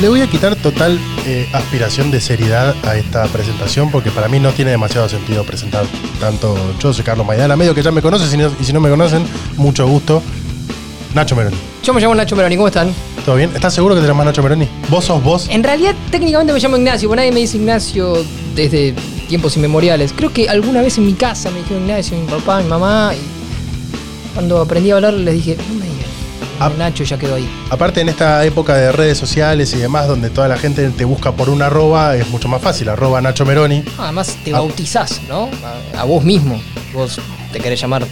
le voy a quitar total eh, aspiración de seriedad a esta presentación porque para mí no tiene demasiado sentido presentar tanto. Yo soy Carlos Maidana, medio que ya me conoces y, no- y si no me conocen, mucho gusto. Nacho Meroni. Yo me llamo Nacho Meroni, ¿cómo están? ¿Todo bien? ¿Estás seguro que te llamas Nacho Meroni? ¿Vos sos vos? En realidad, técnicamente me llamo Ignacio, porque nadie me dice Ignacio desde tiempos inmemoriales. Creo que alguna vez en mi casa me dijeron Ignacio, mi papá, mi mamá, y cuando aprendí a hablar les dije, no me digan. Ah. Nacho ya quedó ahí. Aparte, en esta época de redes sociales y demás, donde toda la gente te busca por una arroba, es mucho más fácil. Arroba Nacho Meroni. Además, te Ah. bautizás, ¿no? A, a vos mismo. Vos te querés llamar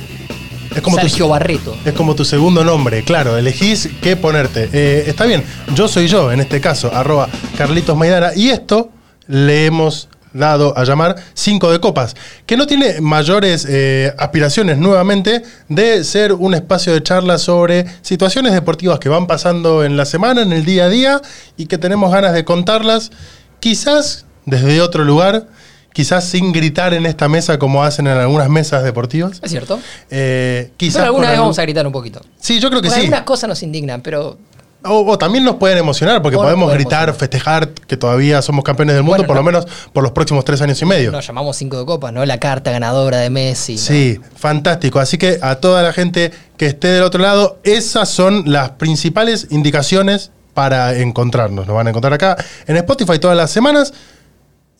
Es como, Sergio tu, Barreto. es como tu segundo nombre, claro. Elegís qué ponerte. Eh, está bien, yo soy yo, en este caso, arroba Carlitos Maidana. Y esto le hemos dado a llamar Cinco de Copas, que no tiene mayores eh, aspiraciones nuevamente de ser un espacio de charla sobre situaciones deportivas que van pasando en la semana, en el día a día, y que tenemos ganas de contarlas, quizás desde otro lugar, quizás sin gritar en esta mesa como hacen en algunas mesas deportivas. ¿Es cierto? Eh, quizás Pero alguna vez algún- vamos a gritar un poquito. Sí, yo creo que sí. algunas cosas nos indignan, pero O, o también nos pueden emocionar, porque podemos gritar, emocionar. festejar que todavía somos campeones del mundo, Bueno, por lo no. menos por los próximos tres años y medio. nos llamamos cinco de copas, ¿no? La carta ganadora de Messi. ¿no? Sí, fantástico. Así que a toda la gente que esté del otro lado, esas son las principales indicaciones para encontrarnos. Nos van a encontrar acá en Spotify todas las semanas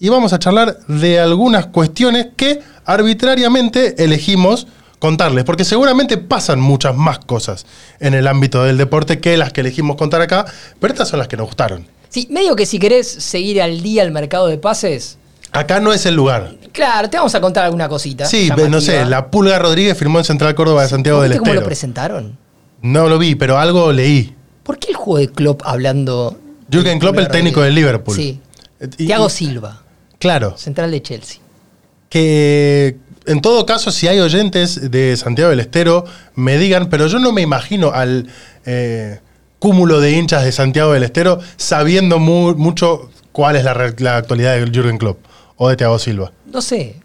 y vamos a charlar de algunas cuestiones que arbitrariamente elegimos contarles, porque seguramente pasan muchas más cosas en el ámbito del deporte que las que elegimos contar acá, pero estas son las que nos gustaron. Sí, medio que si querés seguir al día el mercado de pases, Acá no es el lugar. claro, te vamos a contar alguna cosita. Sí, llamativa. no sé, la Pulga Rodríguez firmó en Central Córdoba de Santiago del ¿Viste cómo Estero. lo presentaron? No lo vi, pero algo leí. ¿Por qué el juego de Klopp hablando... Jürgen Klopp, el técnico del Liverpool. Sí. Y- Silva, Claro, central de Chelsea. que en todo caso, si hay oyentes de Santiago del Estero, me digan, pero yo no me imagino al eh, cúmulo de hinchas de Santiago del Estero sabiendo mu- mucho cuál es la, actualidad de Jürgen Klopp o de Thiago Silva. No sé,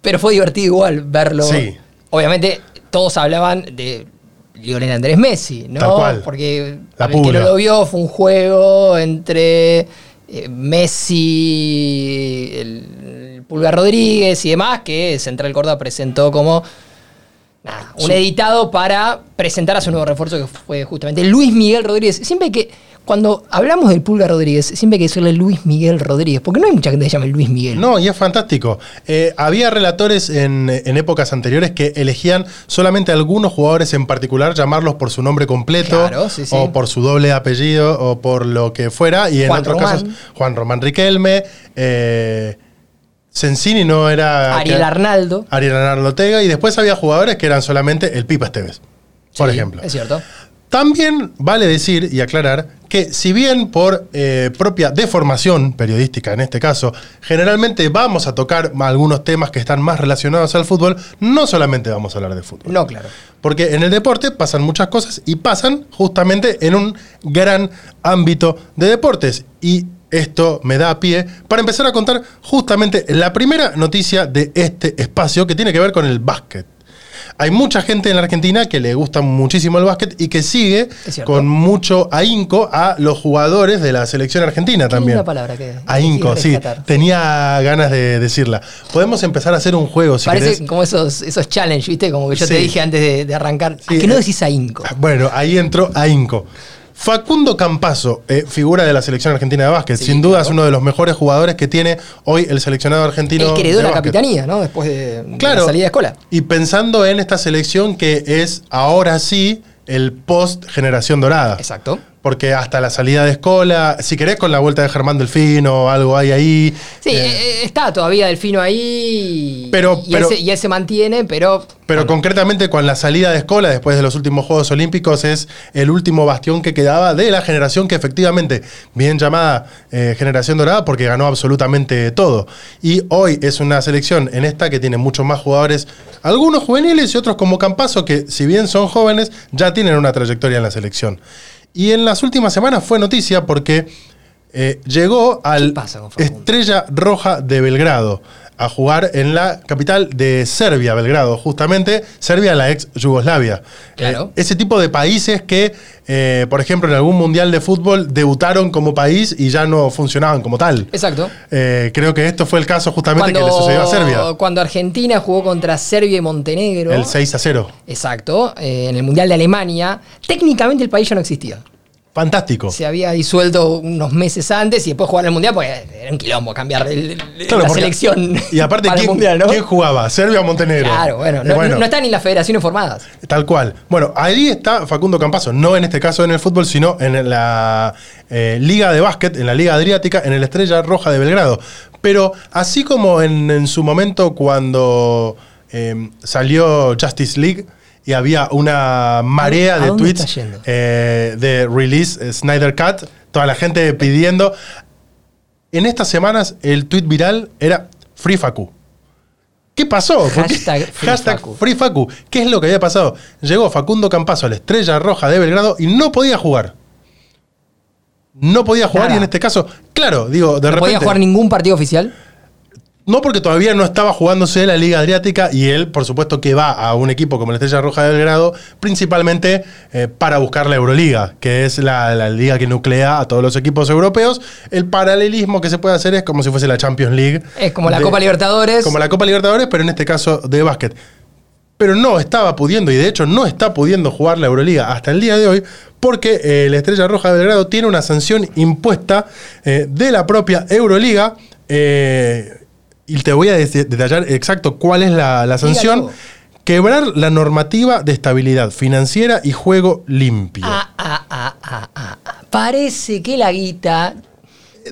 pero fue divertido igual verlo. Sí. Obviamente todos hablaban de Lionel Andrés Messi, ¿no? Tal cual. Porque La el que no lo vio fue un juego entre eh, Messi, el, el Pulga Rodríguez y demás que Central Córdoba presentó como nada, un editado para presentar a su nuevo refuerzo que fue justamente Luis Miguel Rodríguez. Siempre que, cuando hablamos del Pulga Rodríguez, siempre hay que decirle Luis Miguel Rodríguez, porque no hay mucha gente que se llame Luis Miguel. No, y es fantástico. Eh, había relatores en, en épocas anteriores que elegían solamente a algunos jugadores en particular llamarlos por su nombre completo Claro, sí, sí. o por su doble apellido o por lo que fuera. Y en Juan otros Román. casos, Juan Román Riquelme, eh, Sensini no era... Ariel que- Arnaldo. Ariel Arnaldo Ortega y después había jugadores que eran solamente el Pipa Esteves, por ejemplo. Es cierto. También vale decir y aclarar que si bien por eh, propia deformación periodística en este caso, generalmente vamos a tocar algunos temas que están más relacionados al fútbol, no solamente vamos a hablar de fútbol. No, claro. Porque en el deporte pasan muchas cosas y pasan justamente en un gran ámbito de deportes. Y esto me da pie para empezar a contar justamente la primera noticia de este espacio que tiene que ver con el básquet. Hay mucha gente en la Argentina que le gusta muchísimo el básquet y que sigue Es con mucho ahínco a los jugadores de la selección argentina también. linda palabra que- Ahínco, sí. Tenía ganas de decirla. Podemos empezar a hacer un juego si Parece querés. como esos, esos challenge, ¿viste? Como que yo te dije antes de, de arrancar. Sí, ¿A que no decís ahínco? Bueno, ahí entró Ahínco. Facundo Campazo, eh, figura de la selección argentina de básquet, Sí, sin duda claro. es uno de los mejores jugadores que tiene hoy el seleccionado argentino. El que heredó de la básquet. capitanía, ¿no? Después de, la salida de escuela. Y pensando en esta selección que es ahora sí el post generación dorada. Exacto. Porque hasta la salida de escuela, si querés con la vuelta de Germán Delfino, algo hay ahí. Sí, eh, eh, está todavía Delfino ahí. Pero- y, pero- él se, y él se mantiene, pero. Pero concretamente con la salida de Escola después de los últimos Juegos Olímpicos es el último bastión que quedaba de la generación que efectivamente, bien llamada eh, generación dorada, porque ganó absolutamente todo. Y hoy es una selección en esta que tiene muchos más jugadores, algunos juveniles y otros como Campazo, que si bien son jóvenes, ya tienen una trayectoria en la selección. Y en las últimas semanas fue noticia porque eh, llegó al pasa? Estrella Roja de Belgrado. A jugar en la capital de Serbia, Belgrado, justamente, Serbia, la ex Yugoslavia. Claro. Eh, ese tipo de países que, eh, por ejemplo, en algún mundial de fútbol debutaron como país y ya no funcionaban como tal. Exacto. Eh, creo que esto fue el caso justamente que le sucedió a Serbia. Cuando Argentina jugó contra Serbia y Montenegro. El 6 a 0. Exacto, en el Mundial de Alemania, técnicamente el país ya no existía. Fantástico. Se había disuelto unos meses antes y después jugar el Mundial, pues era un quilombo cambiar el- Claro, la porque- selección Y aparte, para el ¿quién, Mundial, ¿no? quién jugaba? ¿Serbia o Montenegro? Claro, bueno no, no están ni las federaciones formadas. Tal cual. Bueno, ahí está Facundo Campazo, no en este caso en el fútbol, sino en la eh, Liga de Básquet, en la Liga Adriática, en el Estrella Roja de Belgrado. Pero así como en, en su momento cuando eh, salió Justice League y había una marea ¿A de tweets eh, de release eh, Snyder Cut, toda la gente pidiendo. En estas semanas el tweet viral era Free Facu. ¿Qué pasó? Hashtag Free Hashtag Facu. Free Facu. ¿Qué es lo que había pasado? Llegó Facundo Campazo a la Estrella Roja de Belgrado y no podía jugar. No podía jugar Nada. y en este caso, claro, digo, de no repente. podía jugar ningún partido oficial. No porque todavía no estaba jugándose la Liga Adriática y él, por supuesto, que va a un equipo como la Estrella Roja de Belgrado, principalmente eh, para buscar la Euroliga, que es la, la liga que nuclea a todos los equipos europeos. El paralelismo que se puede hacer es como si fuese la Champions League. Es como la de- Copa Libertadores. Como la Copa Libertadores, pero en este caso de básquet. Pero no estaba pudiendo, y de hecho no está pudiendo jugar la Euroliga hasta el día de hoy, porque eh, la Estrella Roja de Belgrado tiene una sanción impuesta eh, de la propia Euroliga. eh, y te voy a detallar exacto cuál es la, la sanción. Dígalo. Quebrar la normativa de estabilidad financiera y juego limpio. Ah, ah, ah, ah, ah, ah. Parece que la guita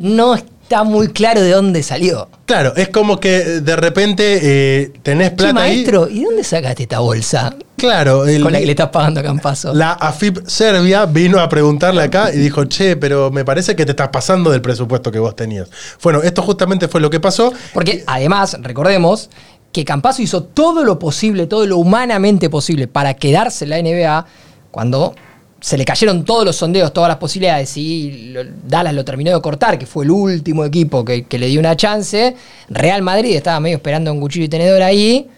no está muy claro de dónde salió. Claro, es como que eh, de repente eh, tenés plata ahí. maestro, ¿y dónde sacaste esta bolsa Claro, el- con la que le estás pagando a Campazo? La AFIP Serbia vino a preguntarle acá y dijo, che, pero me parece que te estás pasando del presupuesto que vos tenías. Bueno, esto justamente fue lo que pasó. Porque además, recordemos que Campazo hizo todo lo posible, todo lo humanamente posible para quedarse en la NBA cuando se le cayeron todos los sondeos, todas las posibilidades y Dallas lo terminó de cortar, que fue el último equipo que, que le dio una chance. Real Madrid estaba medio esperando un cuchillo y tenedor ahí.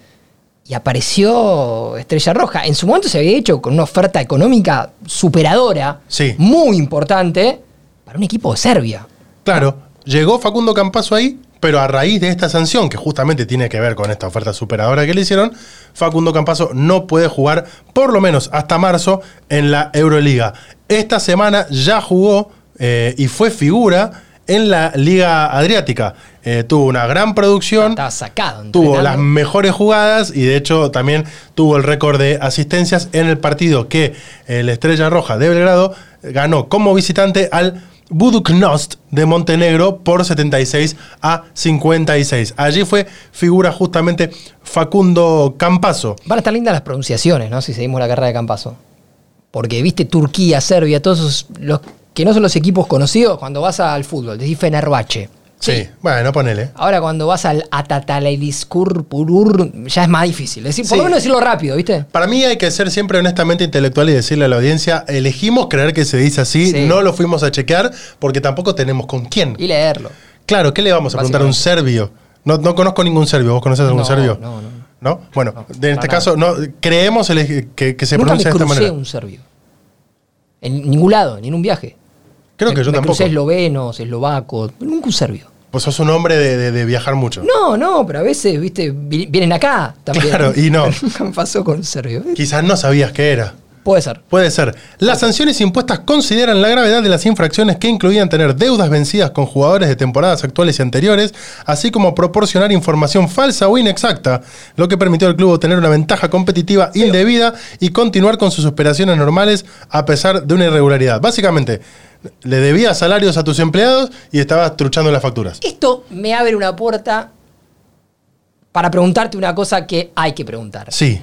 Y apareció Estrella Roja. En su momento se había hecho con una oferta económica superadora, Sí. muy importante, para un equipo de Serbia. Claro, llegó Facundo Campazo ahí, pero a raíz de esta sanción, que justamente tiene que ver con esta oferta superadora que le hicieron, Facundo Campazo no puede jugar por lo menos hasta marzo en la Euroliga. Esta semana ya jugó eh, y fue figura en la Liga Adriática. Eh, tuvo una gran producción. Estaba sacado. tuvo las mejores jugadas y de hecho también tuvo el récord de asistencias en el partido que el Estrella Roja de Belgrado ganó como visitante al Buduknost de Montenegro por 76 a 56. Allí fue figura justamente Facundo Campazo. Van a estar lindas las pronunciaciones, ¿no? Si seguimos la carrera de Campazo. Porque, viste, Turquía, Serbia, todos esos, los que no son los equipos conocidos, cuando vas al fútbol, decís Fenerbahce. Sí, bueno, ponele. Ahora cuando vas al Atatalailiskur Purur, ya es más difícil. Decir, por Sí. lo menos decirlo rápido, ¿viste? Para mí hay que ser siempre honestamente intelectual y decirle a la audiencia, elegimos creer que se dice así, Sí. no lo fuimos a chequear porque tampoco tenemos con quién. Y leerlo. Claro, ¿qué le vamos a preguntar a un serbio? No, no conozco ningún serbio. ¿Vos conocés algún No, serbio? no, no. ¿No? Bueno, No, en este caso, no, creemos el- que, que se Nunca me pronuncia de esta manera. un serbio. En ningún lado, ni en un viaje. Creo Me- que yo me tampoco. crucé eslovenos, eslovacos, nunca un serbio. Pues sos un hombre de, de- de viajar mucho. No, no, pero a veces, viste, vi- vienen acá también. Claro, y no. Nunca me pasó con un serbio. Quizás no sabías qué era. Puede ser. Puede ser. Las sanciones impuestas consideran la gravedad de las infracciones que incluían tener deudas vencidas con jugadores de temporadas actuales y anteriores, así como proporcionar información falsa o inexacta, lo que permitió al club obtener una ventaja competitiva indebida y continuar con sus operaciones normales a pesar de una irregularidad. Básicamente, le debías salarios a tus empleados y estabas truchando las facturas. Esto me abre una puerta para preguntarte una cosa que hay que preguntar. Sí,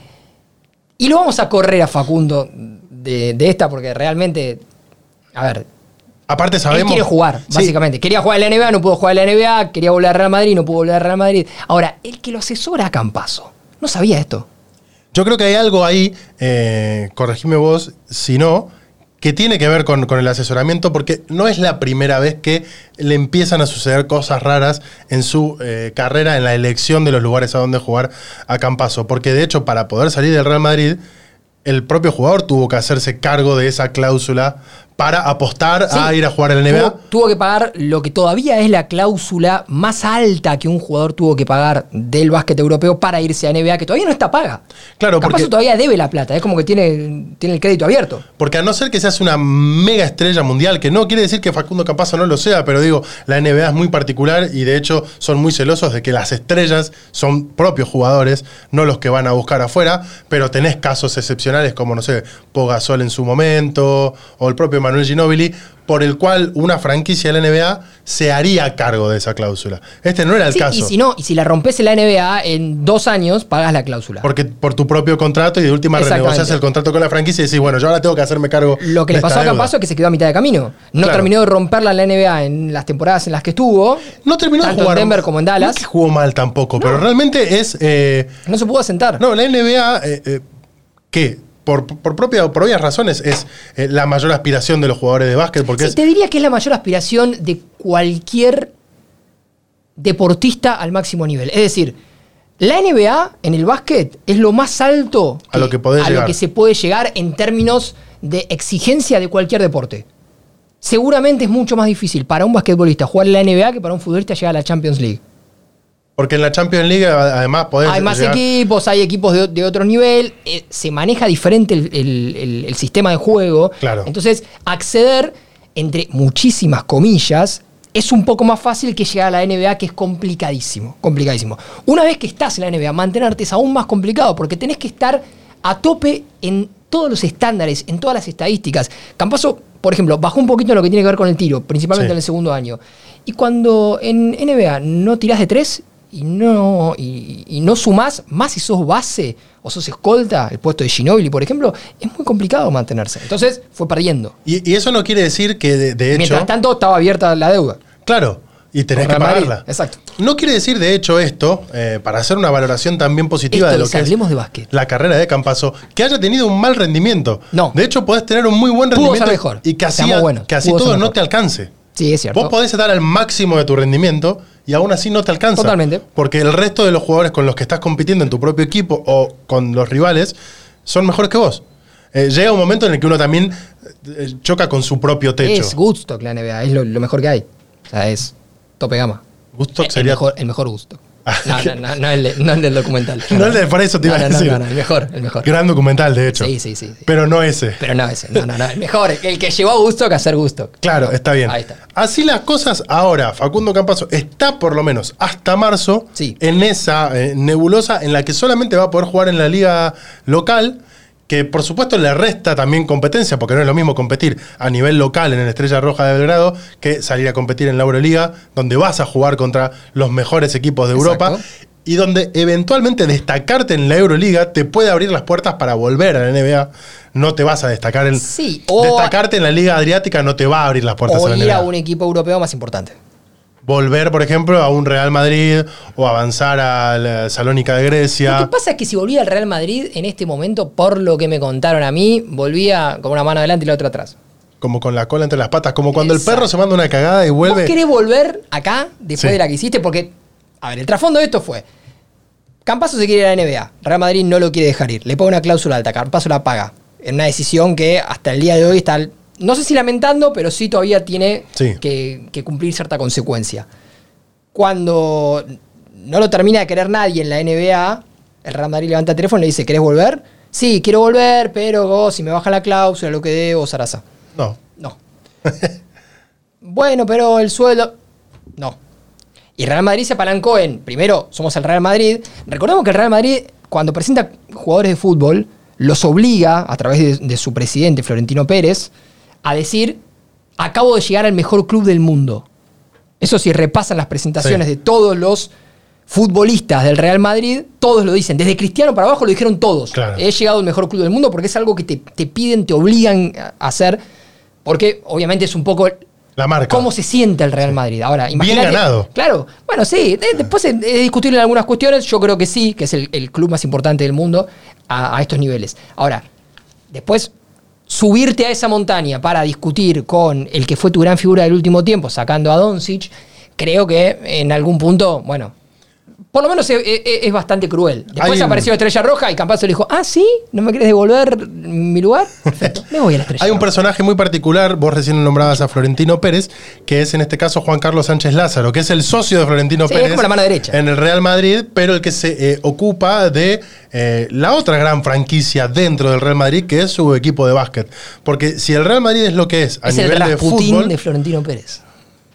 Y lo vamos a correr a Facundo de, de esta porque realmente, a ver, aparte él sabemos... quiere jugar, Sí, básicamente. Quería jugar en la NBA, no pudo jugar en la NBA, quería volver al Real Madrid, no pudo volver al Real Madrid. Ahora, el que lo asesora a Campazo, no sabía esto. Yo creo que hay algo ahí, eh, corregime vos, si no, que tiene que ver con, con el asesoramiento, porque no es la primera vez que le empiezan a suceder cosas raras en su eh, carrera, en la elección de los lugares a donde jugar a Campaso. Porque de hecho, para poder salir del Real Madrid, el propio jugador tuvo que hacerse cargo de esa cláusula para apostar a ir a jugar en la NBA. Tuvo, tuvo que pagar lo que todavía es la cláusula más alta que un jugador tuvo que pagar del básquet europeo para irse a NBA, que todavía no está paga. Claro, porque- todavía debe la plata, es como que tiene, tiene el crédito abierto. Porque a no ser que seas una mega estrella mundial, que no quiere decir que Facundo Campazo no lo sea, pero digo, la NBA es muy particular y de hecho son muy celosos de que las estrellas son propios jugadores, no los que van a buscar afuera, pero tenés casos excepcionales como, no sé, Pogasol en su momento, o el propio Manuel Ginóbili, por el cual una franquicia de la NBA se haría cargo de esa cláusula. Este no era el Sí, caso. y si no, y si la rompes en la NBA, en dos años pagas la cláusula. Porque por tu propio contrato y de última renegocias el contrato con la franquicia y decís, bueno, yo ahora tengo que hacerme cargo. Lo que de le pasó esta a. Campazo es que se quedó a mitad de camino. No Claro. terminó de romperla en la NBA en las temporadas en las que estuvo. No terminó tanto de jugar. en Denver como en No Dallas. es que jugó mal tampoco, pero realmente es. eh, No se pudo asentar. no, la NBA, eh, eh, que por, por, propia, por obvias razones es eh, la mayor aspiración de los jugadores de básquet, porque Sí, es. te diría que es la mayor aspiración de cualquier deportista al máximo nivel. Es decir, la NBA en el básquet es lo más alto A lo que a lo que se puede llegar en términos de exigencia de cualquier deporte. Seguramente es mucho más difícil para un basquetbolista jugar en la NBA que para un futbolista llegar a la Champions League. Porque en la Champions League, además, podés. Hay más llegar- equipos, hay equipos de, de otro nivel, eh, se maneja diferente el, el- el- el sistema de juego. Claro. Entonces, acceder, entre muchísimas comillas, es un poco más fácil que llegar a la NBA, que es complicadísimo. Complicadísimo. Una vez que estás en la NBA, mantenerte es aún más complicado, porque tenés que estar a tope en todos los estándares, en todas las estadísticas. Campaso, por ejemplo, bajó un poquito en lo que tiene que ver con el tiro, principalmente Sí. en el segundo año. Y cuando en NBA no tirás de tres y no, y, y no sumás, más si sos base o sos escolta, el puesto de Ginobili, por ejemplo, es muy complicado mantenerse. Entonces fue perdiendo. Y, y eso no quiere decir que, de, de hecho. Mientras tanto, estaba abierta la deuda. Claro, y tenés que Madrid, pagarla. exacto. No quiere decir, de hecho, esto, eh, para hacer una valoración también positiva Esto de lo que es de básquet. la carrera de Campaso, que haya tenido un mal rendimiento. No. De hecho, podés tener un muy buen rendimiento mejor. y que así, que todo no te alcance. Sí, es cierto. Vos podés estar al máximo de tu rendimiento y aún así no te alcanza. Totalmente. Porque el resto de los jugadores con los que estás compitiendo en tu propio equipo o con los rivales son mejores que vos. Eh, llega un momento en el que uno también eh, choca con su propio techo. Es Woodstock la NBA, es lo, lo mejor que hay. O sea, es tope gama. Woodstock el, sería- mejor, el mejor Woodstock. No, no, no, no el, no el del documental. No el de- por eso te iba a no, no, decir. No, no, el mejor, el mejor. Gran documental, de hecho. Sí, sí, sí, sí. Pero no ese. Pero no ese, no, no, no, el mejor, el que llevó a Woodstock a hacer Woodstock. Claro, está bien. Ahí está. Así las cosas ahora, Facundo Campazo está por lo menos hasta marzo Sí. en esa eh, nebulosa en la que solamente va a poder jugar en la liga local, que por supuesto le resta también competencia, porque no es lo mismo competir a nivel local en el Estrella Roja de Belgrado que salir a competir en la Euroliga, donde vas a jugar contra los mejores equipos de Europa. Y donde eventualmente destacarte en la Euroliga te puede abrir las puertas para volver a la NBA. No te vas a destacar en. Sí, o- destacarte en la Liga Adriática no te va a abrir las puertas O a la ir a un equipo europeo más importante. Volver, por ejemplo, a un Real Madrid o avanzar a la Salónica de Lo que Grecia. pasa es que si volvía al Real Madrid en este momento, por lo que me contaron a mí, volvía con una mano adelante y la otra atrás. Como con la cola entre las patas, como cuando Exacto. el perro se manda una cagada y ¿Vos vuelve. querés volver acá después Sí. de la que hiciste? Porque, a ver, el trasfondo de esto fue: Campazo se quiere ir a la NBA, Real Madrid no lo quiere dejar ir, le pone una cláusula alta, Campazo la paga. En una decisión que hasta el día de hoy está, no sé si lamentando, pero sí todavía tiene Sí. que, que cumplir cierta consecuencia. Cuando no lo termina de querer nadie en la NBA, el Real Madrid levanta el teléfono y le dice: ¿Querés volver? Sí, quiero volver, pero vos, si me bajan la cláusula, lo que debo, Sarasa. No. No. bueno, pero el sueldo. No. Y Real Madrid se apalancó en, primero, somos el Real Madrid. Recordemos que el Real Madrid, cuando presenta jugadores de fútbol, los obliga, a través de, de su presidente, Florentino Pérez, a decir, acabo de llegar al mejor club del mundo. Eso si repasan las presentaciones Sí. de todos los futbolistas del Real Madrid, todos lo dicen. Desde Cristiano para abajo lo dijeron todos. Claro. He llegado al mejor club del mundo porque es algo que te, te piden, te obligan a hacer. Porque obviamente es un poco La marca. cómo se siente el Real Madrid. Ahora, imagínate. ganado. Claro, bueno, sí. de- después es, es discutible en algunas cuestiones. Yo creo que sí, que es el, el club más importante del mundo a, a estos niveles. Ahora, después subirte a esa montaña para discutir con el que fue tu gran figura del último tiempo, sacando a Doncic, creo que en algún punto, bueno, por lo menos es, es- es bastante cruel. Después Hay un- apareció Estrella Roja y Campazo le dijo, ah, sí, ¿no me querés devolver mi lugar? Perfecto, me voy a la Estrella Hay un Roja. personaje muy particular, vos recién nombrabas a Florentino Pérez, que es en este caso Juan Carlos Sánchez Lázaro, que es el socio de Florentino Sí, es Pérez. como la mano derecha. En el Real Madrid, pero el que se eh, ocupa de eh, la otra gran franquicia dentro del Real Madrid, que es su equipo de básquet. Porque si el Real Madrid es lo que es a Es el nivel de Rasputín fútbol, de Florentino Pérez.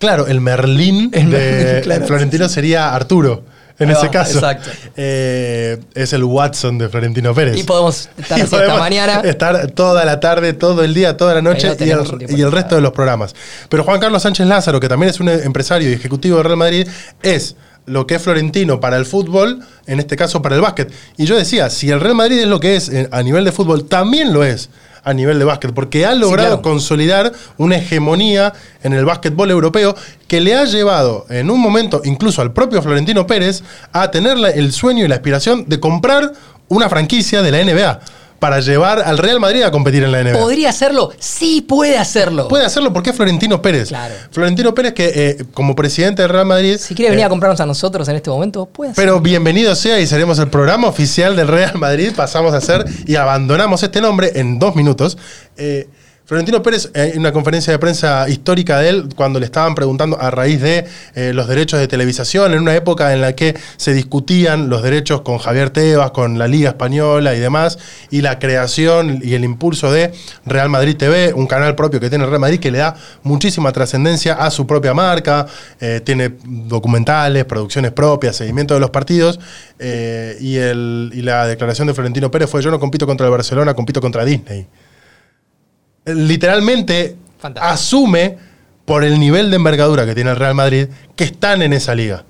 claro, el Merlín de Merlín, claro, Florentino sería Arturo. En Ahí ese va, caso, exacto. Eh, es el Watson de Florentino Pérez. Y podemos estar Y así hasta podemos mañana. Estar toda la tarde, todo el día, toda la noche no y el, y el resto de los programas. Pero Juan Carlos Sánchez Lázaro, que también es un empresario y ejecutivo de Real Madrid, es lo que es Florentino para el fútbol, en este caso para el básquet. Y yo decía, si el Real Madrid es lo que es eh, a nivel de fútbol, también lo es a nivel de básquet, porque ha logrado claro. consolidar una hegemonía en el básquetbol europeo que le ha llevado en un momento incluso al propio Florentino Pérez a tener la- el sueño y la aspiración de comprar una franquicia de la NBA para llevar al Real Madrid a competir en la NBA. ¿Podría hacerlo? Sí, puede hacerlo. Puede hacerlo porque es Florentino Pérez. Claro. Florentino Pérez que eh, como presidente del Real Madrid... Si quiere venir eh, a comprarnos a nosotros en este momento, puede hacerlo. pero bienvenido sea y seremos el programa oficial del Real Madrid. Pasamos a ser y abandonamos este nombre en dos minutos. Eh, Florentino Pérez, eh, en una conferencia de prensa histórica de él, cuando le estaban preguntando a raíz de eh, los derechos de televisación, en una época en la que se discutían los derechos con Javier Tebas, con la Liga Española y demás, y la creación y el impulso de Real Madrid TV, un canal propio que tiene Real Madrid que le da muchísima trascendencia a su propia marca, eh, tiene documentales, producciones propias, seguimiento de los partidos, y, el- y la declaración de Florentino Pérez fue yo no compito contra el Barcelona, compito contra Disney literalmente Fantástico. asume por el nivel de envergadura que tiene el Real Madrid que están en esa liga.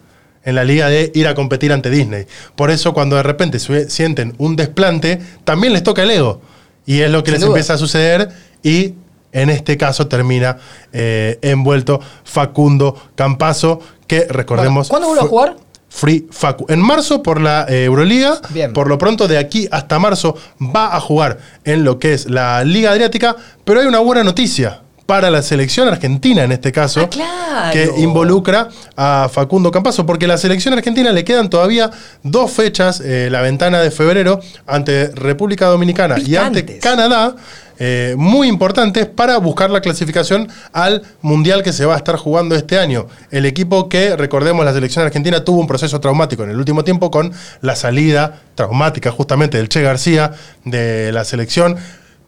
En la liga de ir a competir ante Disney. Por eso, cuando de repente sienten un desplante, también les toca el ego. Y es lo que Sin les duda. empieza a suceder. Y en este caso termina eh, envuelto Facundo Campazo, que recordemos. ¿Cuándo vuelve a jugar? Free Facu. En marzo por la eh, Euroliga. Bien. Por lo pronto, de aquí hasta marzo va a jugar en lo que es la Liga Adriática. Pero hay una buena noticia para la selección argentina en este caso. Ah, claro. Que involucra a Facundo Campazo. Porque a la selección argentina le quedan todavía dos fechas, eh, la ventana de febrero, ante República Dominicana y ante. Canadá. Eh, muy importantes para buscar la clasificación al mundial que se va a estar jugando este año. El equipo que, recordemos, la selección argentina tuvo un proceso traumático en el último tiempo con la salida traumática justamente del Che García de la selección.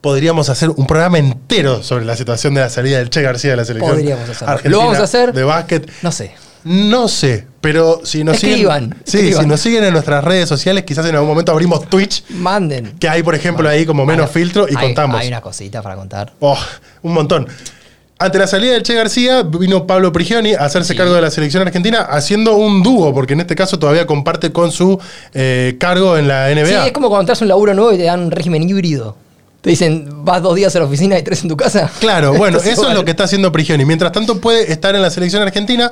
Podríamos hacer un programa entero sobre la situación de la salida del Che García de la selección Podríamos hacerlo. argentina ¿Lo vamos a hacer? de básquet. No sé. No sé, pero si nos Escriban, siguen, sí, escriban. si nos siguen en nuestras redes sociales, quizás en algún momento abrimos Twitch, Manden. que hay, por ejemplo, ahí como menos filtro y hay- contamos. Hay una cosita para contar. Oh, un montón. Ante la salida del Che García, vino Pablo Prigioni a hacerse Sí. cargo de la selección argentina, haciendo un dúo, porque en este caso todavía comparte con su eh, cargo en la Sí, NBA. es como cuando entras a un laburo nuevo y te dan un régimen híbrido. Te dicen, vas dos días a la oficina y tres en tu casa. Claro, bueno, eso es lo que está haciendo Prigioni. Mientras tanto, puede estar en la selección argentina.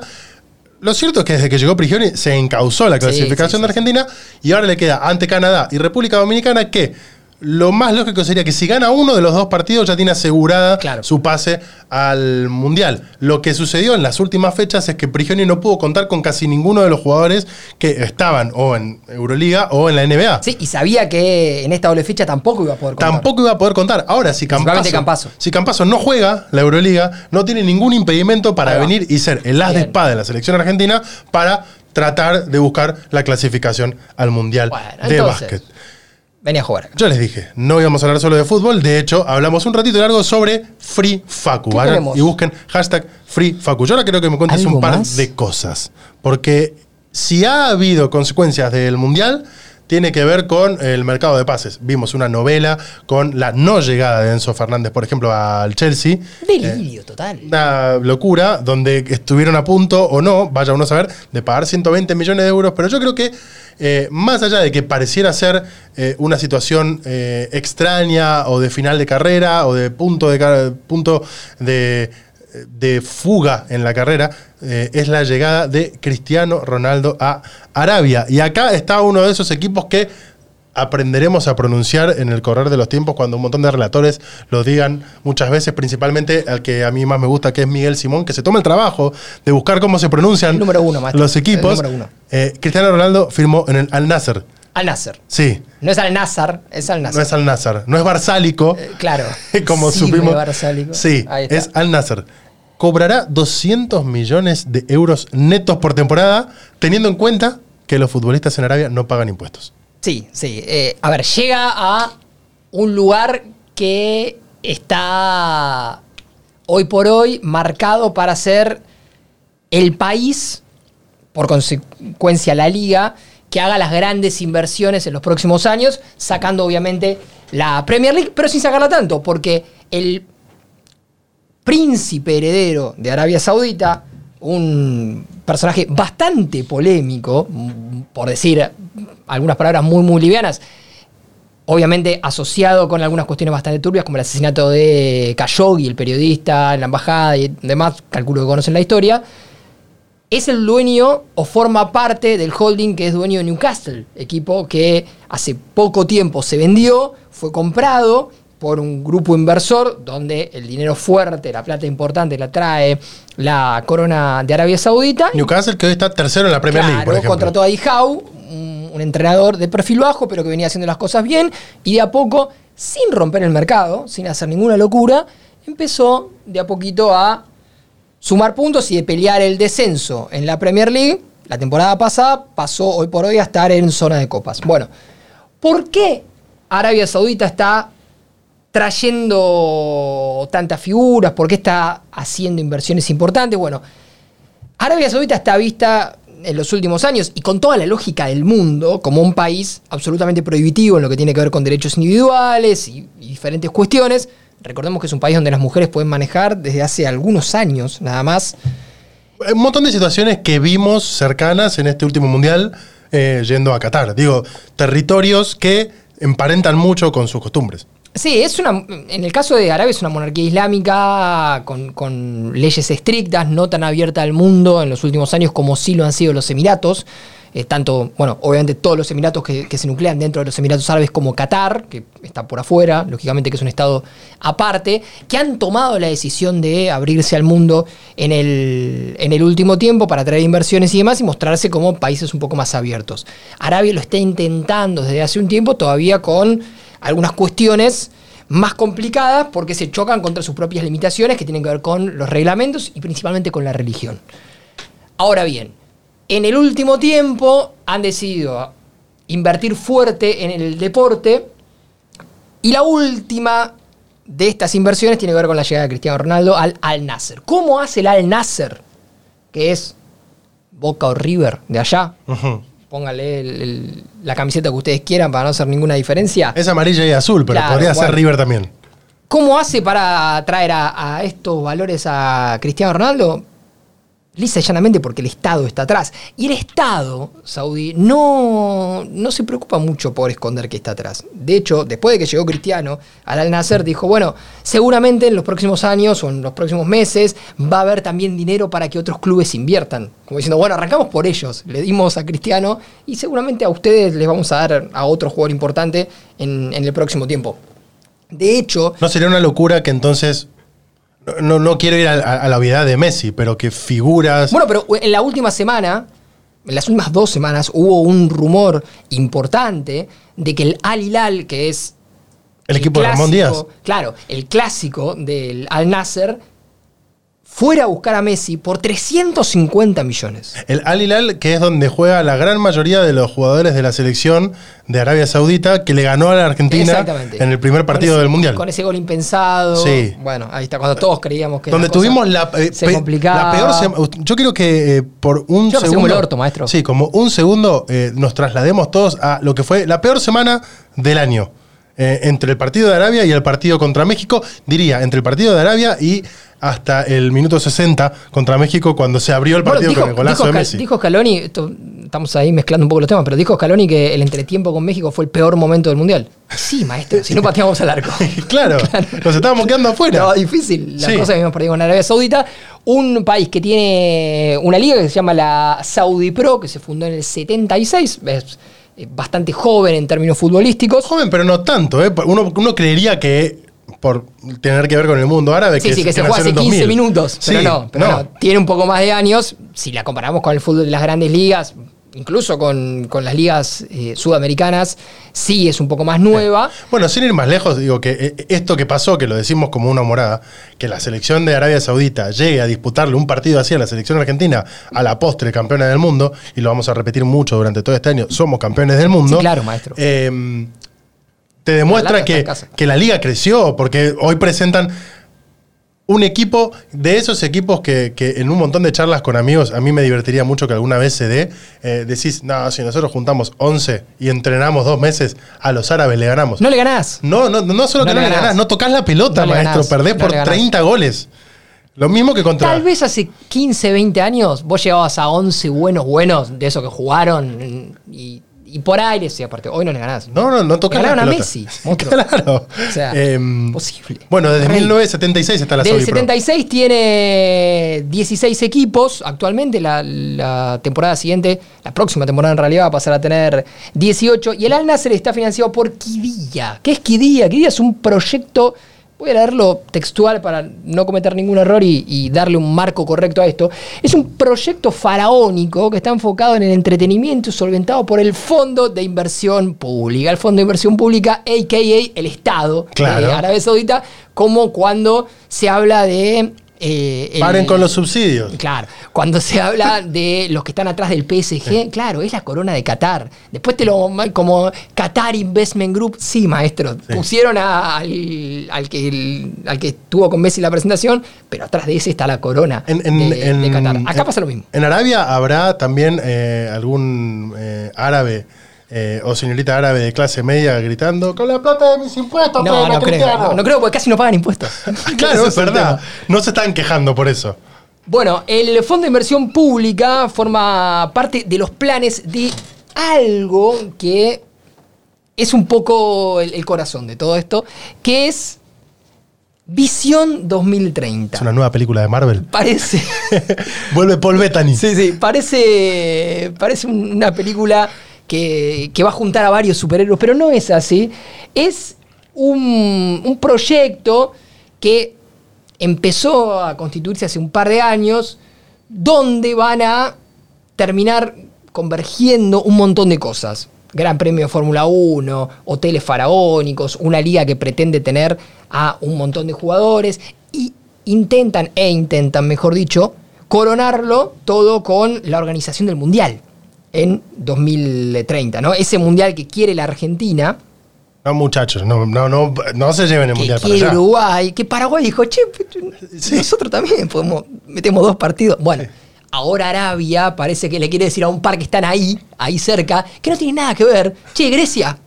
Lo cierto es que desde que llegó Prigioni se encausó la Sí, clasificación sí, de Argentina y ahora le queda ante Canadá y República Dominicana que lo más lógico sería que si gana uno de los dos partidos ya tiene asegurada Claro. su pase al Mundial. Lo que sucedió en las últimas fechas es que Prigioni no pudo contar con casi ninguno de los jugadores que estaban o en Euroliga o en la NBA. Sí, y sabía que en esta doble fecha tampoco iba a poder contar. Tampoco iba a poder contar. Ahora, si Campazzo. si Campazzo no juega la Euroliga, no tiene ningún impedimento para venir y ser el as de espada de la selección argentina para tratar de buscar la clasificación al Mundial Bueno, de entonces, básquet. Venía a jugar. Yo les dije, no íbamos a hablar solo de fútbol, de hecho, hablamos un ratito largo sobre Free Facu. ¿Qué Vayan tenemos? y busquen hashtag Free Facu. Yo ahora quiero que me cuentes ¿Algo un par más? de cosas. Porque si ha habido consecuencias del Mundial, tiene que ver con el mercado de pases. Vimos una novela con la no llegada de Enzo Fernández, por ejemplo, al Chelsea. Delirio total. Una locura donde estuvieron a punto o no, vaya uno a saber, de pagar 120 millones de euros. Pero yo creo que, eh, más allá de que pareciera ser eh, una situación eh, extraña o de final de carrera o de punto de, punto de, de fuga en la carrera, eh, es la llegada de Cristiano Ronaldo a Arabia. Y acá está uno de esos equipos que aprenderemos a pronunciar en el correr de los tiempos cuando un montón de relatores lo digan muchas veces, principalmente al que a mí más me gusta, que es Miguel Simón, que se toma el trabajo de buscar cómo se pronuncian número uno, maestro. los equipos. El número uno. Eh, Cristiano Ronaldo firmó en el Al Nasser. Al Nasser. Sí, No es Al Nazar, es Al Nasser. no es Al Nasser, no es Barsálico. Eh, claro. como Sime supimos. Barsálico. Sí, es Al Nasser. Cobrará 200 millones de euros netos por temporada, teniendo en cuenta que los futbolistas en Arabia no pagan impuestos. Sí, sí. Eh, a ver, llega a un lugar que está hoy por hoy marcado para ser el país, por consecuencia la liga, que haga las grandes inversiones en los próximos años, sacando obviamente la Premier League, pero sin sacarla tanto, porque el príncipe heredero de Arabia Saudita, un personaje bastante polémico, por decir algunas palabras muy, muy livianas, obviamente asociado con algunas cuestiones bastante turbias, como el asesinato de Khashoggi, el periodista en la embajada y demás, calculo que conocen la historia, es el dueño o forma parte del holding que es dueño de Newcastle, equipo que hace poco tiempo se vendió, fue comprado por un grupo inversor donde el dinero fuerte, la plata importante la trae la corona de Arabia Saudita. Newcastle que hoy está tercero en la Premier League, por ejemplo. contrató a Dijau, un, un entrenador de perfil bajo, pero que venía haciendo las cosas bien, y de a poco, sin romper el mercado, sin hacer ninguna locura, empezó de a poquito a sumar puntos y de pelear el descenso en la Premier League. La temporada pasada pasó hoy por hoy a estar en zona de copas. Bueno, ¿por qué Arabia Saudita está trayendo tantas figuras? ¿Por qué está haciendo inversiones importantes? Bueno, Arabia Saudita está vista en los últimos años y con toda la lógica del mundo como un país absolutamente prohibitivo en lo que tiene que ver con derechos individuales y, diferentes cuestiones. Recordemos que es un país donde las mujeres pueden manejar desde hace algunos años nada más. Un montón de situaciones que vimos cercanas en este último mundial eh, yendo a Qatar. Digo, territorios que emparentan mucho con sus costumbres. Sí, es una. En el caso de Arabia es una monarquía islámica con, leyes estrictas, no tan abierta al mundo en los últimos años como sí lo han sido los Emiratos. Eh, tanto, bueno, obviamente todos los Emiratos que, que se nuclean dentro de los Emiratos Árabes como Qatar, que está por afuera, lógicamente que es un estado aparte, que han tomado la decisión de abrirse al mundo en el, en el último tiempo para traer inversiones y demás y mostrarse como países un poco más abiertos. Arabia lo está intentando desde hace un tiempo, todavía con algunas cuestiones más complicadas porque se chocan contra sus propias limitaciones que tienen que ver con los reglamentos y principalmente con la religión. Ahora bien, en el último tiempo han decidido invertir fuerte en el deporte y la última de estas inversiones tiene que ver con la llegada de Cristiano Ronaldo al Al Nasser. ¿Cómo hace el Al Nasser? Que es Boca o River de allá. Ujú. Póngale el- el- la camiseta que ustedes quieran para no hacer ninguna diferencia. Es amarilla y azul, pero Claro, podría ser. River también. ¿Cómo hace para traer a, a estos valores a Cristiano Ronaldo? Lisa y llanamente porque el Estado está atrás. Y el Estado saudí no, no se preocupa mucho por esconder que está atrás. De hecho, después de que llegó Cristiano, al Nasser dijo, bueno, seguramente en los próximos años o en los próximos meses va a haber también dinero para que otros clubes inviertan. Como diciendo, bueno, arrancamos por ellos. Le dimos a Cristiano y seguramente a ustedes les vamos a dar a otro jugador importante en, en el próximo tiempo. De hecho, No sería una locura que entonces. No, no, quiero ir a, la obviedad de Messi, pero que figuras. Bueno, pero en la última semana, en las últimas dos semanas, hubo un rumor importante de que el Al Hilal, que es el equipo de Ramón Díaz. Claro, el clásico del Al Nasser, fuera a buscar a Messi por 350 millones. El Al Hilal, que es donde juega la gran mayoría de los jugadores de la selección de Arabia Saudita, que le ganó a la Argentina en el primer partido ese- del Mundial. Con ese gol impensado. Sí. Bueno, ahí está, cuando todos creíamos que. Donde la tuvimos la, eh, se pe- la peor semana. Yo quiero que eh, por un Yo segundo. el orto, maestro. Sí, como un segundo eh, nos traslademos todos a lo que fue la peor semana del año. Entre el partido de Arabia y el partido contra México, diría, entre el partido de Arabia y hasta el minuto 60 contra México cuando se abrió el Bueno, partido dijo, con el golazo dijo de Messi. dijo Scaloni, esto, estamos ahí mezclando un poco los temas, pero dijo Scaloni que el entretiempo con México fue el peor momento del Mundial. Sí, maestro, si no pateamos al arco. claro, nos estábamos quedando afuera. No, difícil. La Sí. cosa que hemos perdido con Arabia Saudita. Un país que tiene una liga que se llama la Saudi Pro, que se fundó en el 76. Es bastante joven en términos futbolísticos. Joven, pero no tanto, ¿eh? Uno, uno creería que por tener que ver con el mundo árabe. Sí, sí, que se juega hace 15 minutos. Pero, no, pero no. tiene un poco más de años. Si la comparamos con el fútbol de las grandes ligas, incluso con, las ligas eh, sudamericanas, sí es un poco más nueva. Bueno, sin ir más lejos, digo que eh, esto que pasó, que lo decimos como una morada, que la selección de Arabia Saudita llegue a disputarle un partido así a la selección argentina, a la postre campeona del mundo, y lo vamos a repetir mucho durante todo este año, somos campeones del mundo. Sí, claro, maestro. Eh, te demuestra que, que la liga creció, porque hoy presentan un equipo de esos equipos que, en un montón de charlas con amigos a mí me divertiría mucho que alguna vez se dé. Eh, decís, no, si nosotros juntamos 11 y entrenamos dos meses, a los árabes le ganamos. No le ganás. No, no, no solo que no le ganás, no tocas la pelota, maestro, perdés por 30 goles. Lo mismo que contra. Tal vez hace 15, 20 años vos llegabas a 11 buenos, buenos de esos que jugaron y y por aire, sí, aparte, hoy no le ganás. No, no, no toca Ganaron a Messi. claro. O sea, em, posible. Bueno, desde 1976 está la Desde el 76 tiene 16 equipos. Actualmente, la, temporada siguiente, la próxima temporada en realidad, va a pasar a tener 18. Y el Al Nasser está financiado por Kidilla. ¿Qué es Kidilla? Kidilla es un proyecto Voy a leerlo textual para no cometer ningún error y, darle un marco correcto a esto. Es un proyecto faraónico que está enfocado en el entretenimiento solventado por el Fondo de Inversión Pública. El Fondo de Inversión Pública, a.k.a. el Estado de Arabia Saudita, como cuando se habla de eh, Paren con los subsidios. Claro, cuando se habla de los que están atrás del PSG, claro, es la corona de Qatar. Después te lo como Qatar Investment Group, sí, maestro. Pusieron al, que, al que estuvo con Messi la presentación, pero atrás de ese está la corona de, Qatar. Acá pasa lo mismo. En Arabia habrá también eh, algún eh, árabe eh, o señorita árabe de clase media gritando con la plata de mis impuestos. No, no creo, no, creo porque casi no pagan impuestos. claro, es verdad. No se están quejando por eso. Bueno, el Fondo de Inversión Pública forma parte de los planes de algo que es un poco el, corazón de todo esto, que es Visión 2030. Es una nueva película de Marvel. Parece. Vuelve Paul Bettany. Sí, sí, parece, parece una película que, va a juntar a varios superhéroes, pero no es así. Es un, proyecto que empezó a constituirse hace un par de años, donde van a terminar convergiendo un montón de cosas. Gran Premio de Fórmula 1, hoteles faraónicos, una liga que pretende tener a un montón de jugadores y intentan, e intentan, mejor dicho, coronarlo todo con la organización del Mundial en 2030, ¿no? Ese mundial que quiere la Argentina. No, muchachos, no, no, no, no se lleven el mundial para allá. Uruguay, que Paraguay dijo, che, nosotros también podemos, metemos dos partidos. Bueno, ahora Arabia parece que le quiere decir a un par que están ahí, ahí cerca, que no tiene nada que ver. Che, Grecia,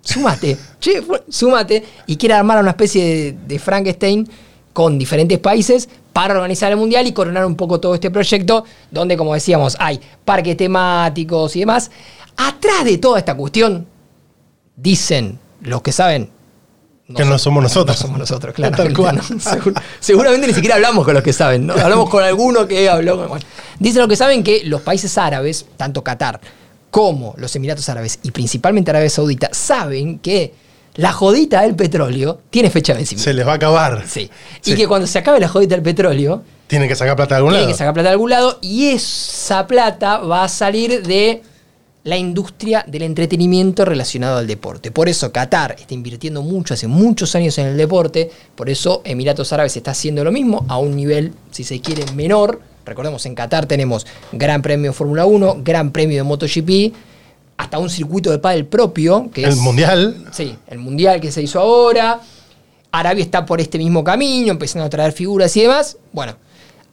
súmate, che, súmate. Y quiere armar una especie de Frankenstein con diferentes países para organizar el Mundial y coronar un poco todo este proyecto, donde, como decíamos, hay parques temáticos y demás. Atrás de toda esta cuestión, dicen los que saben. que no somos nosotros. No somos nosotros, claro. seguramente ni siquiera hablamos con los que saben, ¿no? Hablamos con alguno que habló. dicen los que saben que los países árabes, tanto Qatar como los Emiratos Árabes y principalmente Arabia Saudita, saben que la jodita del petróleo tiene fecha de vencimiento. Se les va a acabar. Sí. Y que cuando se acabe la jodita del petróleo. Tienen que sacar plata de algún lado. Tienen que sacar plata de algún lado. Y esa plata va a salir de la industria del entretenimiento relacionado al deporte. Por eso Qatar está invirtiendo mucho, hace muchos años en el deporte. Por eso Emiratos Árabes está haciendo lo mismo, a un nivel, si se quiere, menor. Recordemos, en Qatar tenemos Gran Premio Fórmula 1, Gran Premio de MotoGP hasta un circuito de pádel propio. Que el Mundial. Sí, el Mundial que se hizo ahora. Arabia está por este mismo camino, empezando a traer figuras y demás. Bueno,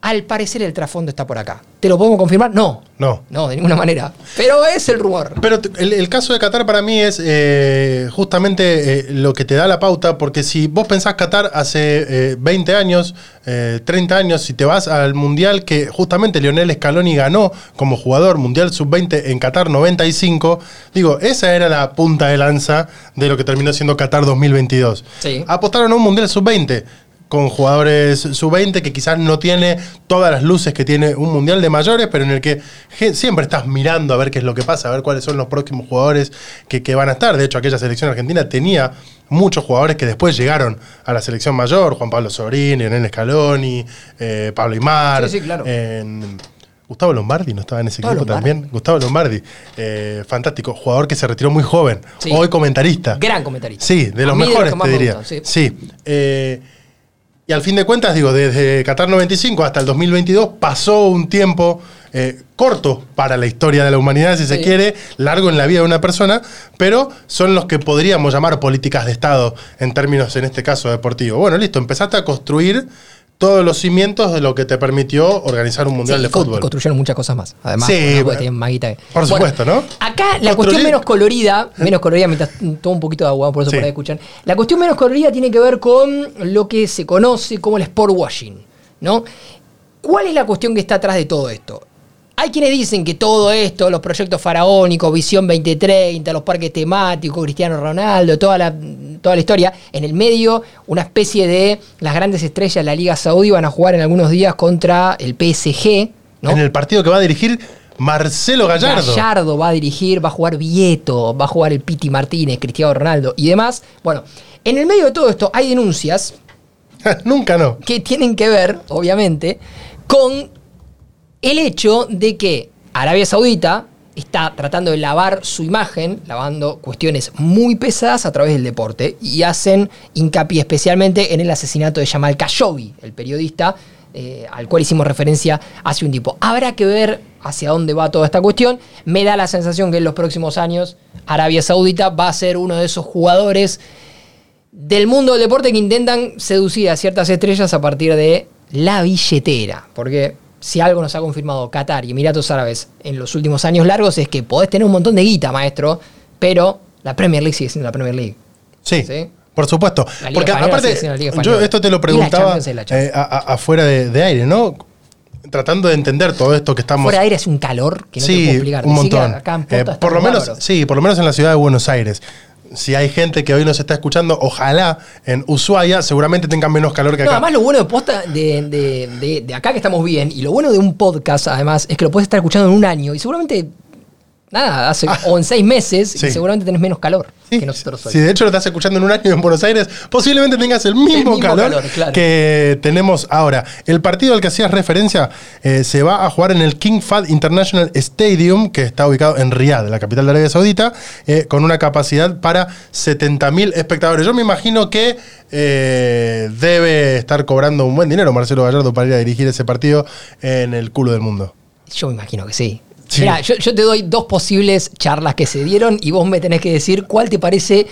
al parecer el trasfondo está por acá. ¿Te lo podemos confirmar? No. No. No, de ninguna manera. Pero es el rumor. Pero el, caso de Qatar para mí es eh, justamente eh, lo que te da la pauta, porque si vos pensás Qatar hace 20 eh, años, 30 años, si te vas al Mundial que justamente Lionel Scaloni ganó como jugador Mundial Sub-20 en Qatar 95, digo, esa era la punta de lanza de lo que terminó siendo Qatar 2022. Sí. Apostaron a un Mundial Sub-20 con jugadores sub-20 que quizás no tiene todas las luces que tiene un mundial de mayores, pero en el que siempre estás mirando a ver qué es lo que pasa, a ver cuáles son los próximos jugadores que, que van a estar. De hecho, aquella selección argentina tenía muchos jugadores que después llegaron a la selección mayor, Juan Pablo Sobrín, Lionel Scaloni, eh, Pablo Imar, Sí, sí, claro. en- Gustavo Lombardi no estaba en ese Gustavo equipo Lombardi. también. Gustavo Lombardi, eh, fantástico, jugador que se retiró muy joven, Sí. hoy comentarista. Gran comentarista. Sí, de los mejores, te diría. gustan, sí. Eh, y al fin de cuentas, digo, desde Qatar 95 hasta el 2022 pasó un tiempo eh, corto para la historia de la humanidad, si se quiere, largo en la vida de una persona, pero son los que podríamos llamar políticas de Estado en términos, en este caso, deportivos. Bueno, listo, empezaste a construir todos los cimientos de lo que te permitió organizar un mundial Sí, de fútbol. Construyeron muchas cosas más. Además, Sí, bueno, tienen más guita que- Por Bueno, supuesto, ¿no? Acá la Construir- cuestión menos colorida, menos colorida, mientras tomo un poquito de agua, por eso Sí. por ahí escuchan. La cuestión menos colorida tiene que ver con lo que se conoce como el sport washing, ¿no? ¿Cuál es la cuestión que está atrás de todo esto? Hay quienes dicen que todo esto, los proyectos faraónicos, Visión 2030, los parques temáticos, Cristiano Ronaldo, toda la, toda la historia, en el medio una especie de las grandes estrellas de la Liga Saudí van a jugar en algunos días contra el PSG, ¿no? En el partido que va a dirigir Marcelo Gallardo. Gallardo va a dirigir, va a jugar Vieto, va a jugar el Piti Martínez, Cristiano Ronaldo y demás. Bueno, en el medio de todo esto hay denuncias Nunca no. que tienen que ver, obviamente, con el hecho de que Arabia Saudita está tratando de lavar su imagen, lavando cuestiones muy pesadas a través del deporte, y hacen hincapié especialmente en el asesinato de Jamal Khashoggi, el periodista eh, al cual hicimos referencia hace un tiempo. Habrá que ver hacia dónde va toda esta cuestión. Me da la sensación que en los próximos años Arabia Saudita va a ser uno de esos jugadores del mundo del deporte que intentan seducir a ciertas estrellas a partir de la billetera. Porque si algo nos ha confirmado Qatar y Emiratos Árabes en los últimos años largos es que podés tener un montón de guita, maestro, pero la Premier League sigue siendo la Premier League. Sí. Sí. Por supuesto. Porque aparte, sigue siendo la Liga yo esto te lo preguntaba es eh, a- a- afuera de, de aire, ¿no? Tratando de entender todo esto que estamos. Fuera de aire hace un calor que no te sí, puedo explicar. un montón. acá en Posta Eh, por lo menos, sí, por lo menos en la ciudad de Buenos Aires. Si hay gente que hoy nos está escuchando, ojalá en Ushuaia seguramente tengan menos calor que No, acá. además lo bueno de posta de, de- de- de acá que estamos bien, y lo bueno de un podcast, además, es que lo puedes estar escuchando en un año y seguramente, nada, hace, o en seis meses, Ah. Sí. y seguramente tenés menos calor Sí. que nosotros hoy. Si de hecho lo estás escuchando en un año en Buenos Aires, posiblemente tengas el mismo, mismo calor, calor, claro. que tenemos ahora. El partido al que hacías referencia eh, se va a jugar en el King Fahd International Stadium, que está ubicado en Riyadh, la capital de Arabia Saudita, eh, con una capacidad para 70.000 espectadores. Yo me imagino que eh, debe estar cobrando un buen dinero Marcelo Gallardo para ir a dirigir ese partido en el culo del mundo. Yo me imagino que sí. Sí. Mira, yo, yo te doy dos posibles charlas que se dieron y vos me tenés que decir cuál te parece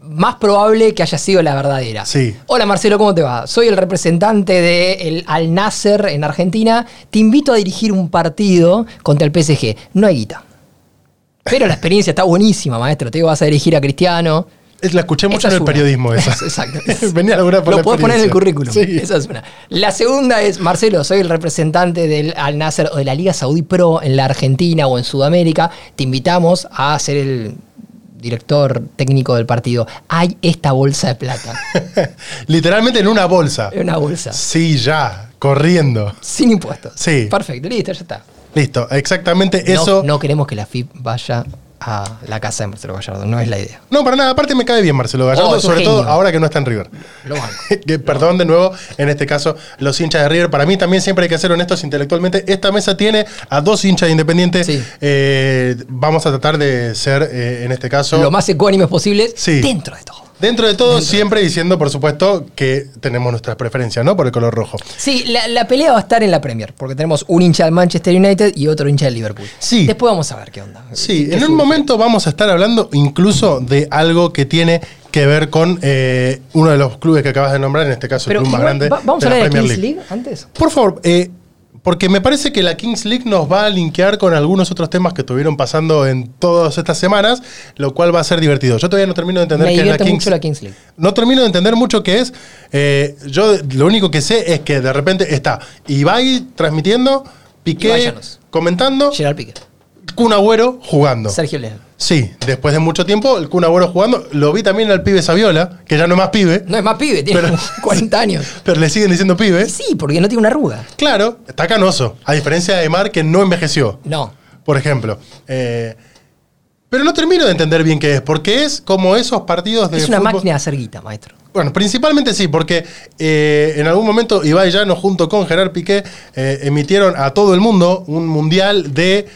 más probable que haya sido la verdadera. Sí. Hola Marcelo, ¿cómo te va? Soy el representante del Al Nasser en Argentina. Te invito a dirigir un partido contra el PSG. No hay guita. Pero la experiencia está buenísima, maestro. Te digo, vas a dirigir a Cristiano. Es- La escuché mucho Esa en es el una. periodismo esa. Exacto. Venía a laburar por Lo la podés poner en el currículum. Sí. Esa es una. La segunda es, Marcelo, soy el representante del Al Nasser o de la Liga Saudí Pro en la Argentina o en Sudamérica. Te invitamos a ser el director técnico del partido. Hay esta bolsa de plata. Literalmente en una bolsa. Es una bolsa. Sí, ya, corriendo. Sin impuestos. Sí. Perfecto, listo, ya está. Listo, exactamente No- eso. No, queremos que la FIP vaya a la casa de Marcelo Gallardo, no es la idea. No, para nada, aparte me cae bien Marcelo Gallardo, Oh, sobre todo ahora que no está en River. Lo. Que, perdón de nuevo, en este caso, los hinchas de River. Para mí también siempre hay que ser honestos intelectualmente. Esta mesa tiene a dos hinchas de Independiente. Sí. Eh, vamos a tratar de ser, eh, en este caso, Lo más ecuánimes posibles Sí. dentro de todo. Dentro de todo, siempre diciendo, por supuesto, que tenemos nuestras preferencias, ¿no? Por el color rojo. Sí, la, la pelea va a estar en la Premier, porque tenemos un hincha del Manchester United y otro hincha del Liverpool. Sí. Después vamos a ver qué onda. Sí, ¿Qué en un momento vamos a estar hablando incluso de algo que tiene que ver con eh, uno de los clubes que acabas de nombrar, en este caso Pero el club más igual, grande va- vamos de a la hablar de Premier Kings League. League antes. Por favor, eh, porque me parece que la Kings League nos va a linkear con algunos otros temas que estuvieron pasando en todas estas semanas, lo cual va a ser divertido. Yo todavía no termino de entender Me qué es la Kings mucho la Kings League. No termino de entender mucho qué es. Eh, yo lo único que sé es que de repente está Ibai transmitiendo, Piqué comentando, Gerard Piqué, Kun Agüero jugando. Sergio León. Sí, después de mucho tiempo, el Kun Agüero jugando. Lo vi también al pibe Saviola, que ya no es más pibe, No es más pibe, tiene Pero- 40 años. pero le siguen diciendo pibe. Sí, porque no tiene una arruga. Claro, está canoso. A diferencia de Mar, que no envejeció. No. por ejemplo. Eh, pero no termino de entender bien qué es, porque es como esos partidos de Es una fútbol- máquina de hacer guita, maestro. Bueno, principalmente sí, porque eh, en algún momento Ibai Llano junto con Gerard Piqué eh, emitieron a todo el mundo un mundial de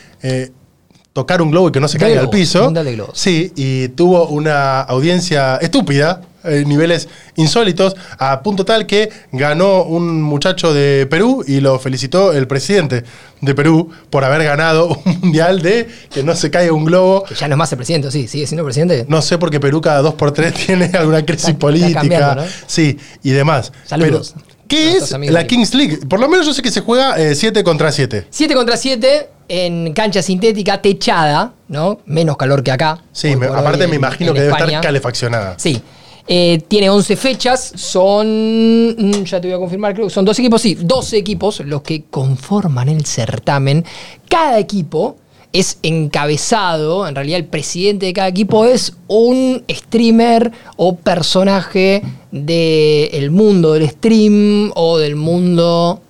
tocar un globo y que no se caiga al piso. de globos. Sí, y tuvo una audiencia estúpida, eh, niveles insólitos, a punto tal que ganó un muchacho de Perú y lo felicitó el presidente de Perú por haber ganado un mundial de que no se caiga un globo. Que ya no es más el presidente, sí, sigue siendo presidente. No sé porque Perú cada dos por tres tiene alguna crisis Está- política. Sí, y demás. Saludos. Pero, ¿Qué es la Kings League? Por lo menos yo sé que se juega 7 contra 7. 7 contra 7 en cancha sintética techada, ¿no? Menos calor que acá. Sí, me- aparte hoy me en- imagino en que debe España. estar calefaccionada. Sí. Eh, tiene 11 fechas, son, mm, ya te voy a confirmar, creo que son dos equipos, sí, 12 equipos los que conforman el certamen. Cada equipo es encabezado, en realidad el presidente de cada equipo es un streamer o personaje del mundo del stream o del mundo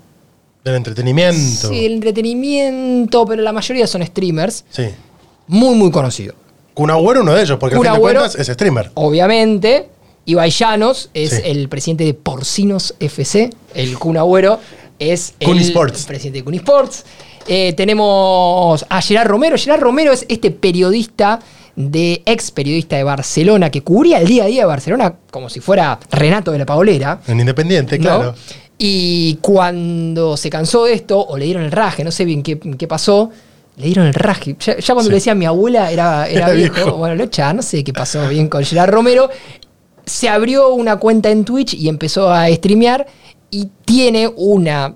Del entretenimiento. sí, el entretenimiento, pero la mayoría son streamers, Sí. muy, muy conocido. Kun Agüero uno de ellos, porque al fin de cuentas es streamer. Obviamente, Ibai Llanos es Sí. el presidente de Porcinos FC. El Kun Agüero es Kun el Sports. presidente de Kun Sports. Eh, tenemos a Gerard Romero. Gerard Romero es este periodista de ex periodista de Barcelona que cubría el día a día de Barcelona como si fuera Renato de la Paulera. En Independiente, ¿no? claro. Y cuando se cansó de esto, o le dieron el raje, no sé bien qué, qué pasó, le dieron el raje. Ya, ya cuando Sí. le decía a mi abuela era, era, Era viejo. viejo. Bueno, lo echa, no sé qué pasó bien con Gerard Romero. Se abrió una cuenta en Twitch y empezó a streamear y tiene una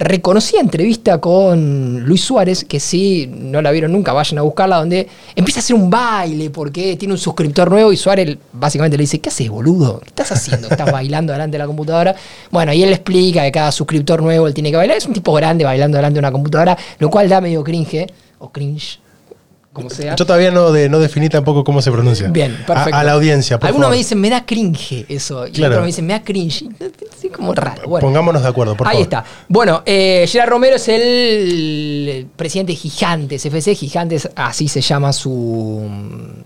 reconocida entrevista con Luis Suárez, que si no la vieron nunca, vayan a buscarla, donde empieza a hacer un baile porque tiene un suscriptor nuevo y Suárez básicamente le dice, ¿qué haces, boludo? ¿Qué estás haciendo? ¿Estás bailando delante de la computadora? Bueno, y él explica que cada suscriptor nuevo él tiene que bailar. Es un tipo grande bailando delante de una computadora, lo cual da medio cringe, o cringe, como sea. Yo todavía no, de, no definí tampoco cómo se pronuncia. Bien, perfecto. A, a la audiencia, por Algunos favor. me dicen, me da cringe eso. Y Claro. otros me dicen, me da cringe. Sí, como raro. Bueno. Pongámonos de acuerdo, por Ahí favor. está. Bueno, eh, Gerard Romero es el presidente de Gigantes, FC Gigantes, así se llama su,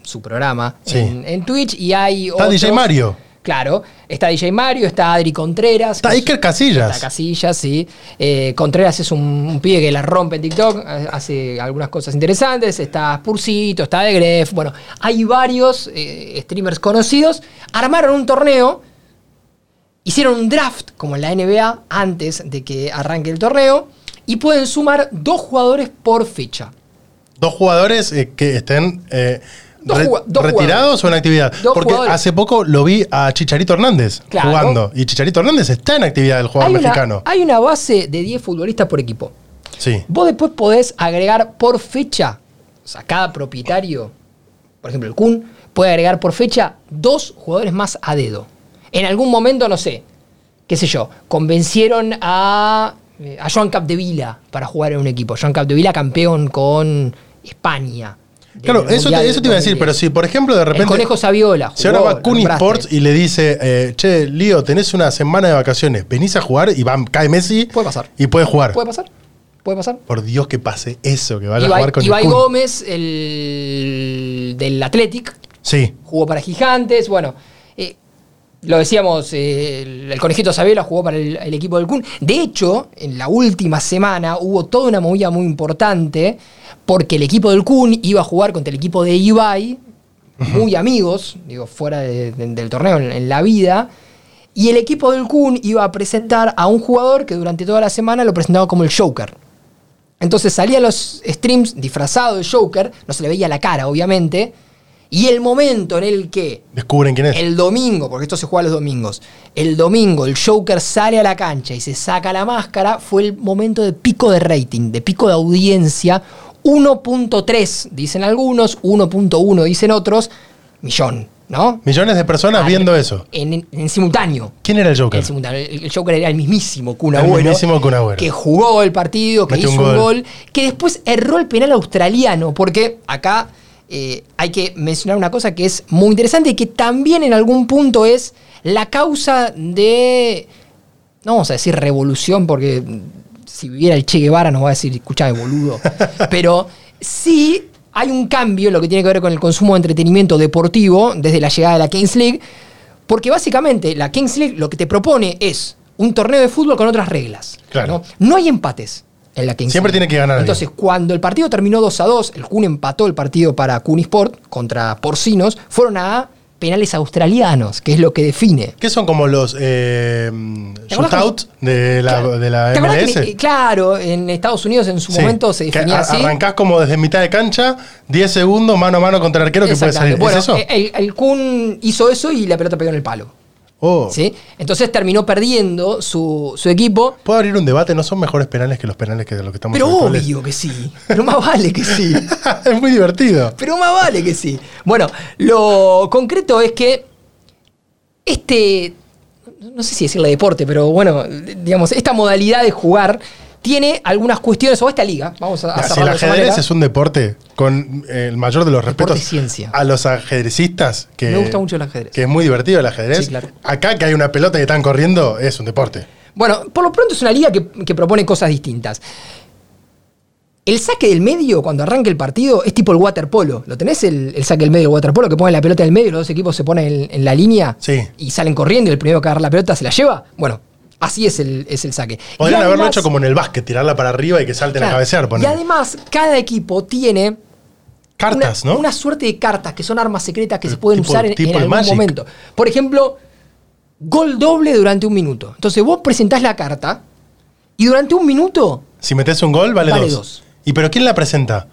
su programa Sí. en, en Twitch. Y hay Está otros- DJ Mario. Claro, está DJ Mario, está Adri Contreras. Está Iker Casillas. Está Casillas, sí. Eh, Contreras es un, un pibe que la rompe en TikTok, eh, hace algunas cosas interesantes. Está Spursito, está De Gref. Bueno, hay varios eh, streamers conocidos. Armaron un torneo, hicieron un draft, como en la NBA, antes de que arranque el torneo, y pueden sumar dos jugadores por fecha. Dos jugadores eh, que estén Dos re- jugua- dos retirados o en actividad. Dos Porque jugadores. hace poco lo vi a Chicharito Hernández Claro. jugando. Y Chicharito Hernández está en actividad del jugador Hay una, mexicano. hay una base de 10 futbolistas por equipo. Sí. Vos después podés agregar por fecha, o sea, cada propietario, por ejemplo, el Kun, puede agregar por fecha dos jugadores más a dedo. En algún momento, no sé, qué sé yo, convencieron a, eh, a Joan Capdevila para jugar en un equipo. Joan Capdevila campeón con España. Claro, eso te, eso te iba a decir, 2010. pero si por ejemplo de El repente. Conejo Saviola. Si ahora va Kun. Sports y le dice, eh, che, Lío, tenés una semana de vacaciones, venís a jugar y va, cae Messi. Puede pasar. Y puede jugar. ¿Puede pasar? ¿Puede pasar? Por Dios que pase eso, que vaya a jugar con Ibai el. Gómez, el del Athletic, Sí. jugó para Gigantes, bueno, eh, lo decíamos, eh, el, el conejito Sabela jugó para el, el equipo del Kun. De hecho, en la última semana hubo toda una movida muy importante porque el equipo del Kun iba a jugar contra el equipo de Ibai, muy amigos, digo, fuera de- de- del torneo, en, en la vida. Y el equipo del Kun iba a presentar a un jugador que durante toda la semana lo presentaba como el Joker. Entonces salía a los streams disfrazado de Joker, no se le veía la cara, obviamente. Y el momento en el que Descubren quién es. el domingo, porque esto se juega los domingos, el domingo el Joker sale a la cancha y se saca la máscara, fue el momento de pico de rating, de pico de audiencia. 1.3 dicen algunos, 1.1 dicen otros, millón, ¿no? Millones de personas Ah, viendo eso. En, en simultáneo. ¿Quién era el Joker? El, simultáneo. El- Joker era el mismísimo Kun El mismísimo Kun Agüero. Que jugó el partido, que Metió hizo un gol. que después erró el penal australiano, porque acá eh, hay que mencionar una cosa que es muy interesante y que también en algún punto es la causa de, no vamos a decir revolución, porque si viviera el Che Guevara nos va a decir, escúchame, boludo, pero sí hay un cambio en lo que tiene que ver con el consumo de entretenimiento deportivo desde la llegada de la Kings League, porque básicamente la Kings League lo que te propone es un torneo de fútbol con otras reglas. Claro. ¿no? No hay empates en la Kings Siempre tiene que ganar Entonces, cuando el partido terminó 2 a 2, el Kun empató el partido para Kunisport contra Porcinos, fueron a penales australianos, que es lo que define. ¿Qué son como los eh, ¿Te acordás shootouts de la, Claro. de la ¿Te acordás MLS? que, eh, claro, en Estados Unidos en su Sí, momento se que definía así. Arrancás como desde mitad de cancha, 10 segundos, mano a mano contra el arquero que puede salir. Exactamente. ¿Es Bueno, eso? eh, el, el Kun hizo eso y la pelota pegó en el palo. Oh. ¿sí? Entonces terminó perdiendo su, su equipo. ¿Puedo abrir un debate? ¿No son mejores penales que los penales que de los que estamos Pero habituales? obvio que sí. Pero más vale que sí. es muy divertido. Pero más vale que sí. Bueno, lo concreto es que este, no sé si decirle deporte, pero bueno, digamos, esta modalidad de jugar tiene algunas cuestiones, o esta liga, vamos a, a si el ajedrez es un deporte con eh, el mayor de los Deporte respetos y ciencia. a los ajedrecistas, que, Me gusta mucho el ajedrez. que es muy divertido el ajedrez. Sí, claro. Acá que hay una pelota que están corriendo, es un deporte. Bueno, por lo pronto es una liga que, que propone cosas distintas. El saque del medio, cuando arranca el partido, es tipo el waterpolo. ¿Lo tenés el, el saque del medio del waterpolo? Que pone la pelota en el medio, los dos equipos se ponen en, en la línea Sí. y salen corriendo y el primero que agarra la pelota se la lleva. Bueno, así es el, es el saque. Podrían haberlo hecho como en el básquet, tirarla para arriba y que salten a Claro, cabecear. Y además, cada equipo tiene Cartas, una, ¿no? una suerte de cartas que son armas secretas que se pueden tipo- usar en, en algún Magic. momento. Por ejemplo, gol doble durante un minuto. Entonces vos presentás la carta y durante un minuto Si metes un gol, vale, Vale dos. dos. ¿Y pero quién la presenta?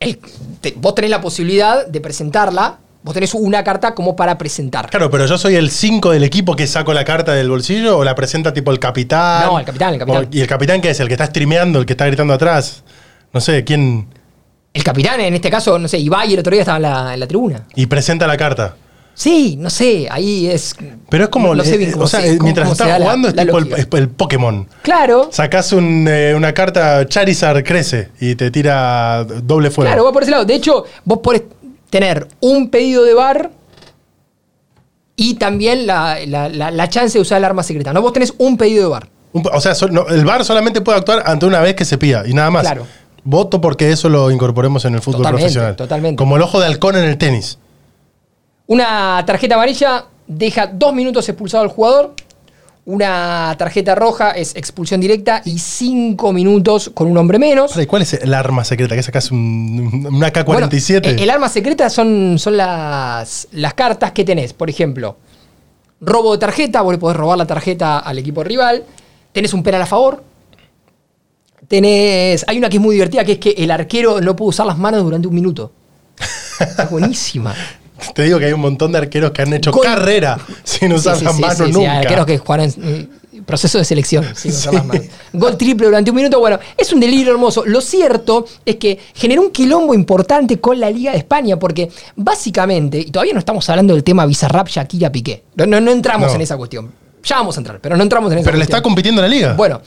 el- te- vos tenés la posibilidad de presentarla. Vos tenés una carta como para presentar. Claro, pero yo soy el 5 del equipo que saco la carta del bolsillo o la presenta tipo el capitán. No, el capitán, el capitán. O- ¿Y el capitán qué es? ¿El que está streameando, el que está gritando atrás? No sé, ¿quién? El capitán, en este caso, no sé, Ibai el otro día estaba en la, en la tribuna. Y presenta la carta. Sí, no sé, ahí es. Pero es como. No, no sé bien cómo o sea, se- eh, mientras se estás la- jugando es tipo el, Pokémon. Claro, Sacás un, eh, una carta Charizard crece y te tira doble fuego. Claro, va por ese lado. De hecho, vos podés tener un pedido de bar y también la, la- la- la chance de usar el arma secreta. No, vos tenés un pedido de bar. Un- o sea, sol- no, el VAR solamente puede actuar ante una vez que se pida y nada más. Claro. Voto porque eso lo incorporemos en el fútbol Totalmente, profesional. totalmente. Como el ojo de halcón en el tenis. Una tarjeta amarilla deja dos minutos expulsado al jugador. Una tarjeta roja es expulsión directa y cinco minutos con un hombre menos. ¿y ¿Cuál es el arma secreta? ¿Que sacas un, un AK-47? Bueno, eh, el arma secreta son, son las, las cartas que tenés. Por ejemplo, robo de tarjeta, vos le podés robar la tarjeta al equipo rival. Tenés un penal a favor. Tenés. Hay una que es muy divertida, que es que el arquero no puede usar las manos durante un minuto. Es buenísima. Te digo que hay un montón de arqueros que han hecho Gol- carrera sin usar Sí, sí, las manos sí, sí, nunca. arqueros que jugaron en eh, proceso de selección sin usar las manos. Gol triple durante un minuto. Bueno, es un delirio hermoso. Lo cierto es que generó un quilombo importante con la Liga de España, porque básicamente, y todavía no estamos hablando del tema Bizarrap, Shakira, Piqué. No, no, no entramos No. en esa cuestión. Ya vamos a entrar, pero no entramos en esa Pero le está compitiendo la liga. Bueno,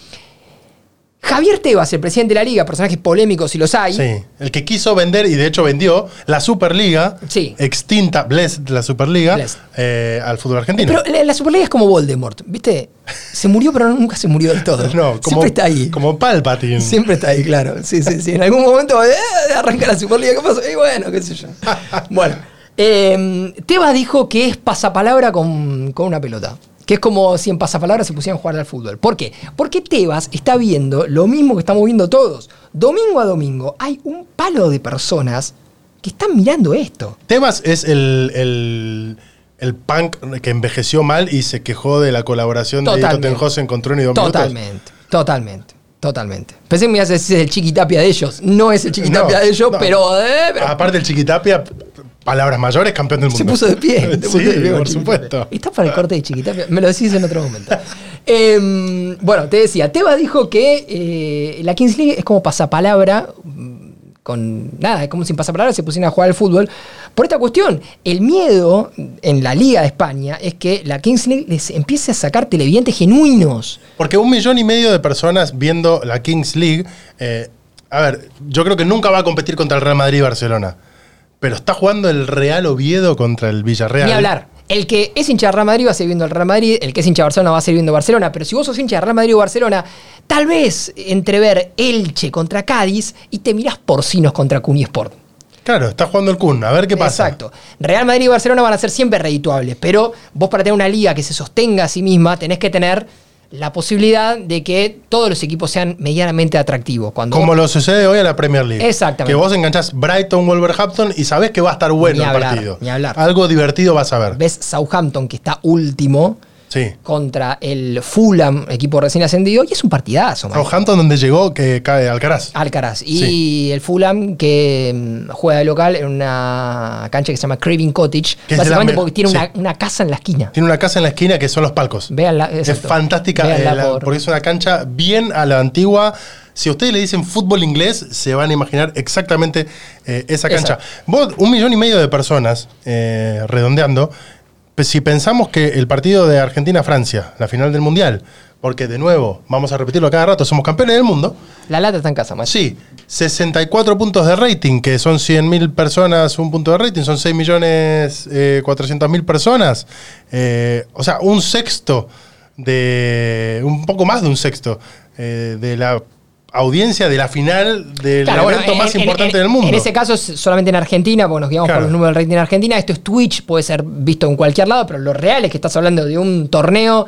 Javier Tebas, el presidente de la liga, personajes polémicos si los hay. Sí, el que quiso vender y de hecho vendió la Superliga, Sí. extinta, Blessed, la Superliga, Blessed. eh, al fútbol argentino. Pero la, la Superliga es como Voldemort, ¿viste? Se murió, pero nunca se murió del todo. no, como, Siempre está ahí. como Palpatine. Siempre está ahí, claro. Sí, sí, sí. En algún momento eh, arranca la Superliga. ¿Qué pasó? Y bueno, qué sé yo. Bueno. eh, Tebas dijo que es pasapalabra con, con una pelota. Que es como si en pasapalabra se pusieran a jugar al fútbol. ¿Por qué? Porque Tebas está viendo lo mismo que estamos viendo todos. Domingo a domingo hay un palo de personas que están mirando esto. Tebas es el, el, el punk que envejeció mal y se quejó de la colaboración de Totalmente. Tottenhausen con Trueno y dos minutos. Totalmente, totalmente, totalmente. Pensé que me ibas a decir el chiquitapia de ellos. No es el chiquitapia No, de ellos, no. pero, eh, pero Aparte el Chiquitapia, palabras mayores, campeón del se mundo. puso de pie. se puso sí, de pie con por supuesto. Está para el corte de chiquitapia. Me lo decís en otro momento. Em, bueno, te decía, Teba dijo que eh, la Kings League es como pasapalabra. mm, Con nada, es como sin pasapalabra se pusieran a jugar al fútbol. Por esta cuestión, el miedo en la Liga de España es que la Kings League les empiece a sacar televidentes genuinos. Porque un millón y medio de personas viendo la Kings League, eh, a ver, yo creo que nunca va a competir contra el Real Madrid y Barcelona. Pero está jugando el Real Oviedo contra el Villarreal. Ni hablar. El que es hincha de Real Madrid va a seguir viendo el Real Madrid, el que es hincha de Barcelona va a seguir viendo Barcelona, pero si vos sos hincha de Real Madrid o Barcelona, tal vez entrever Elche contra Cádiz y te mirás porcinos contra Cunisport. Claro, está jugando el Kun, a ver qué pasa. Exacto. Real Madrid y Barcelona van a ser siempre redituables, pero vos para tener una liga que se sostenga a sí misma tenés que tener la posibilidad de que todos los equipos sean medianamente atractivos. Cuando Como lo sucede hoy a la Premier League. Exactamente. Que vos enganchás Brighton, Wolverhampton y sabés que va a estar bueno Ni el hablar, partido. ni hablar. Algo divertido vas a ver. ves Southampton que está último Sí. contra el Fulham, equipo recién ascendido, y es un partidazo, man. Southampton donde llegó que cae Alcaraz. Alcaraz. Y Sí. el Fulham que mm, juega de local en una cancha que se llama Craving Cottage, Que básicamente porque tiene sí. una, una casa en la esquina. Tiene una casa en la esquina que son los palcos. Véanla, Es fantástica eh, la- por- porque es una cancha bien a la antigua. Si a ustedes le dicen fútbol inglés, se van a imaginar exactamente eh, esa cancha. Vos, un millón y medio de personas, eh, redondeando, si pensamos que el partido de Argentina-Francia, la final del Mundial, porque de nuevo, vamos a repetirlo cada rato, somos campeones del mundo, La lata está en casa, macho. Sí, 64 puntos de rating, que son 100.000 personas, un punto de rating, son 6 millones eh, 400 mil personas. Eh, o sea, un sexto de. un poco más de un sexto eh, de la audiencia de la final del Claro, bueno, evento en- más en- importante en- del mundo. En ese caso es solamente en Argentina, porque nos guiamos Claro. por los números del rating en Argentina. Esto es Twitch, puede ser visto en cualquier lado, pero lo real es que estás hablando de un torneo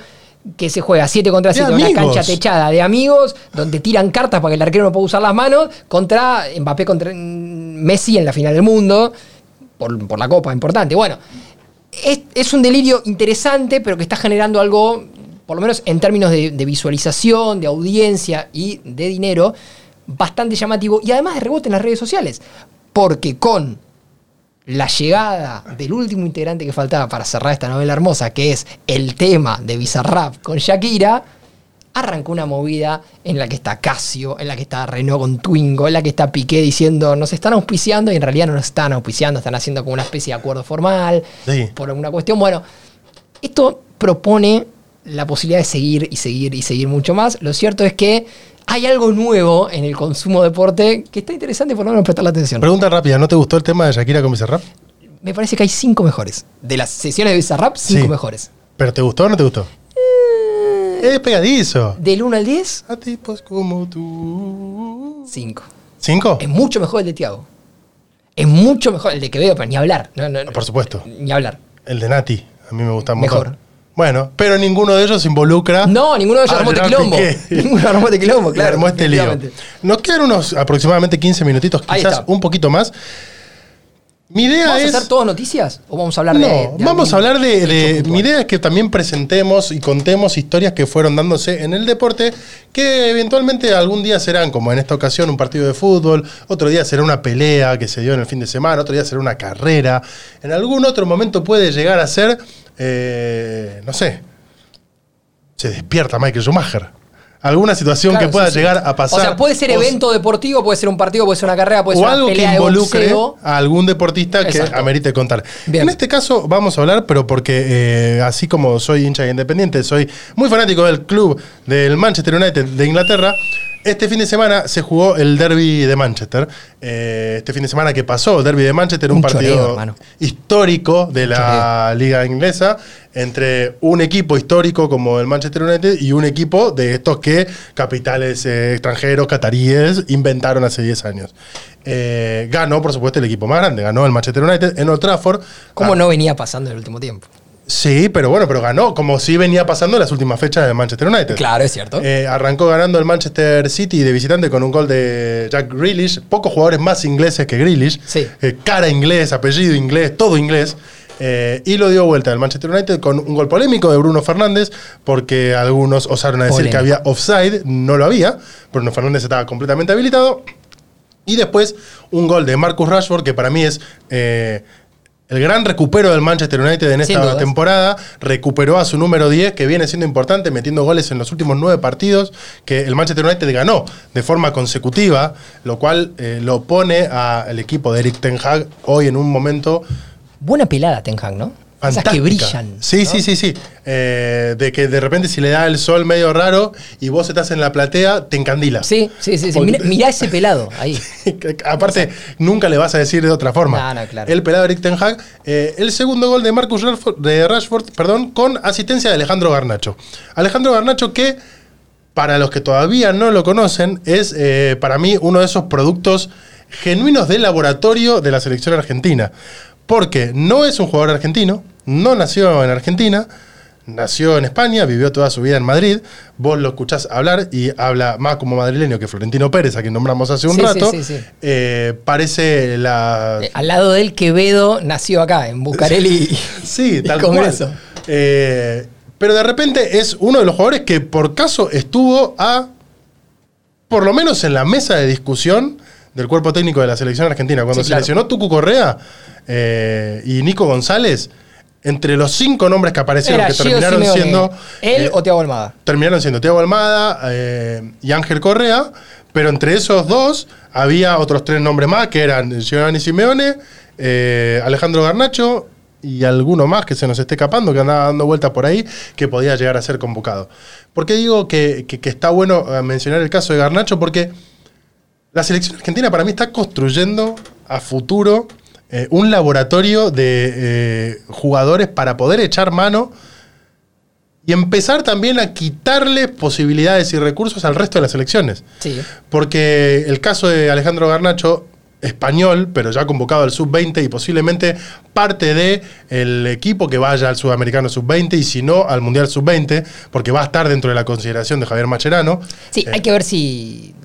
que se juega 7 contra De 7 en una cancha techada de amigos, donde tiran cartas para que el arquero no pueda usar las manos, contra Mbappé contra Messi en la final del mundo, por, por la copa, importante. Bueno, es, es un delirio interesante, pero que está generando algo, por lo menos en términos de, de visualización, de audiencia y de dinero, bastante llamativo y además de rebote en las redes sociales. Porque con la llegada del último integrante que faltaba para cerrar esta novela hermosa, que es el tema de Bizarrap con Shakira, arrancó una movida en la que está Casio, en la que está Renault con Twingo, en la que está Piqué diciendo nos están auspiciando y en realidad no nos están auspiciando, están haciendo como una especie de acuerdo formal Sí. por alguna cuestión. Bueno, esto propone la posibilidad de seguir y seguir y seguir mucho más. Lo cierto es que hay algo nuevo en el consumo de deporte que está interesante por lo menos prestarle atención. Pregunta rápida, ¿no te gustó el tema de Shakira con Bizarrap? Me parece que hay cinco mejores. De las sesiones de Bizarrap, cinco Sí. mejores. ¿Pero te gustó o no te gustó? Es pegadizo. Del 1 al 10, A tipos como tú. 5. ¿Cinco? Es mucho mejor el de Tiago. Es mucho mejor el de Quevedo, pero ni hablar. No, no, no. Por supuesto. Ni hablar. El de Nati. A mí me gusta mucho. Mejor. Bueno, pero ninguno de ellos involucra. No, ninguno de ellos armó este quilombo. Ninguno armó este quilombo, claro. armó este lío. Nos quedan unos aproximadamente 15 minutitos, quizás un poquito más. Mi idea ¿Vamos es. a hacer todas noticias? ¿O vamos a hablar de.? No, de vamos a hablar de, de-? Mi idea es que también presentemos y contemos historias que fueron dándose en el deporte, que eventualmente algún día serán, como en esta ocasión, un partido de fútbol, otro día será una pelea que se dio en el fin de semana, otro día será una carrera, en algún otro momento puede llegar a ser, eh, no sé, se despierta Michael Schumacher. Alguna situación Claro, que pueda sí, sí. llegar a pasar. O sea, puede ser o- evento deportivo, puede ser un partido, puede ser una carrera, puede o ser una algo que pelea involucre a algún deportista que amerite contar. Bien. En este caso vamos a hablar, pero porque eh, así como soy hincha de independiente, soy muy fanático del club del Manchester United de Inglaterra. Este fin de semana se jugó el derby de Manchester. Eh, este fin de semana que pasó, el derby de Manchester, un, Un partido choreo, histórico de la liga inglesa entre un equipo histórico como el Manchester United y un equipo de estos que capitales eh, extranjeros, cataríes, inventaron hace 10 años. Eh, ganó, por supuesto, el equipo más grande, ganó el Manchester United en Old Trafford. ¿Cómo Ah, no venía pasando en el último tiempo? Sí, pero bueno, pero ganó, como sí venía pasando en las últimas fechas de Manchester United. Claro, es cierto. Eh, arrancó ganando el Manchester City de visitante con un gol de Jack Grealish. Pocos jugadores más ingleses que Grealish. Sí. Eh, cara inglés, apellido inglés, todo inglés. Eh, y lo dio vuelta al Manchester United con un gol polémico de Bruno Fernández, porque algunos osaron a decir Polémico. que había offside. No lo había. Bruno Fernández estaba completamente habilitado. Y después un gol de Marcus Rashford, que para mí es eh, el gran recupero del Manchester United en Sin esta dudas. temporada. Recuperó a su número 10, que viene siendo importante, metiendo goles en los últimos nueve partidos que el Manchester United ganó de forma consecutiva, lo cual eh, lo pone al equipo de Eric Ten Hag hoy en un momento Buena pelada Ten Hag, ¿no? Esas que brillan. Sí, ¿no? sí, sí, sí. Eh, de que de repente si le da el sol medio raro y vos estás en la platea, te encandila. Sí, sí, sí. sí. Mirá, mirá ese pelado ahí. Aparte, nunca le vas a decir de otra forma. No, no, claro. El pelado Eric Ten Hag. eh, el segundo gol de Marcus Rashford, de Rashford perdón, con asistencia de Alejandro Garnacho. Alejandro Garnacho que, para los que todavía no lo conocen, es eh, para mí uno de esos productos genuinos de laboratorio de la selección argentina. Porque no es un jugador argentino, no nació en Argentina, nació en España, vivió toda su vida en Madrid. Vos lo escuchás hablar y habla más como madrileño que Florentino Pérez, a quien nombramos hace un Sí, rato. sí, sí. Eh, parece la. Eh, Al lado de él, Quevedo nació acá, en Bucareli. sí, y tal Congreso. cual. Eh, pero de repente es uno de los jugadores que por caso estuvo a. Por lo menos en la mesa de discusión del cuerpo técnico de la selección argentina. Cuando se claro. lesionó Tucu Correa y Nico González, entre los cinco nombres que aparecieron, Era que Gio terminaron Simeone, siendo. ¿Él eh, o Thiago Almada? terminaron siendo Thiago Almada eh, y Ángel Correa, pero entre esos dos había otros tres nombres más que eran Giovanni Simeone, eh, Alejandro Garnacho y alguno más que se nos esté escapando, que andaba dando vueltas por ahí, que podía llegar a ser convocado. ¿Por qué digo que, que- que está bueno mencionar el caso de Garnacho? Porque la selección argentina para mí está construyendo a futuro eh, un laboratorio de eh, jugadores para poder echar mano y empezar también a quitarle posibilidades y recursos al resto de las selecciones. Sí. Porque el caso de Alejandro Garnacho, español, pero ya convocado al sub-20 y posiblemente parte del el equipo que vaya al sudamericano sub-20 y si no al mundial sub-20, porque va a estar dentro de la consideración de Javier Macherano. Sí, Eh, hay que ver si.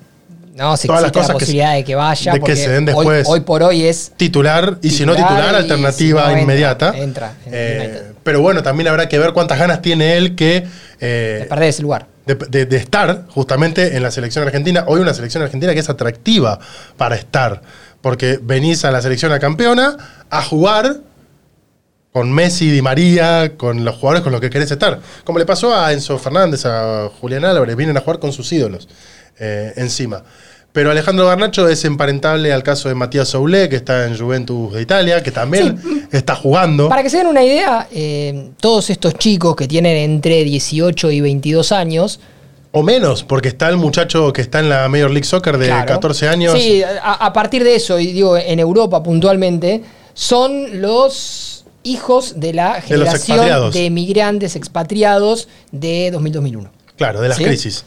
No, si Todas las la cosas que posibilidad se- de que vaya. de que se den después. Hoy, por hoy es. titular y si no Titular alternativa si no, entra- inmediata. entra en Eh, pero bueno, también habrá que ver cuántas ganas tiene él que eh, de perder ese lugar. de, de- de estar justamente en la selección argentina. Hoy una selección argentina que es atractiva para estar, porque venís a la selección a campeona a jugar con Messi, Di María, con los jugadores con los que querés estar. Como le pasó a Enzo Fernández, a Julián Álvarez, vienen a jugar con sus ídolos eh, encima. Pero Alejandro Garnacho es emparentable al caso de Matías Soulé, que está en Juventus de Italia, que también está jugando. Para que se den una idea, eh, todos estos chicos que tienen entre 18 y 22 años. O menos, porque está el muchacho que está en la Major League Soccer de claro, 14 años. Sí, a, a partir de eso, y digo, en Europa puntualmente, son los hijos de la generación expatriados. de emigrantes expatriados de 2000-2001. Claro, de las ¿Sí? crisis.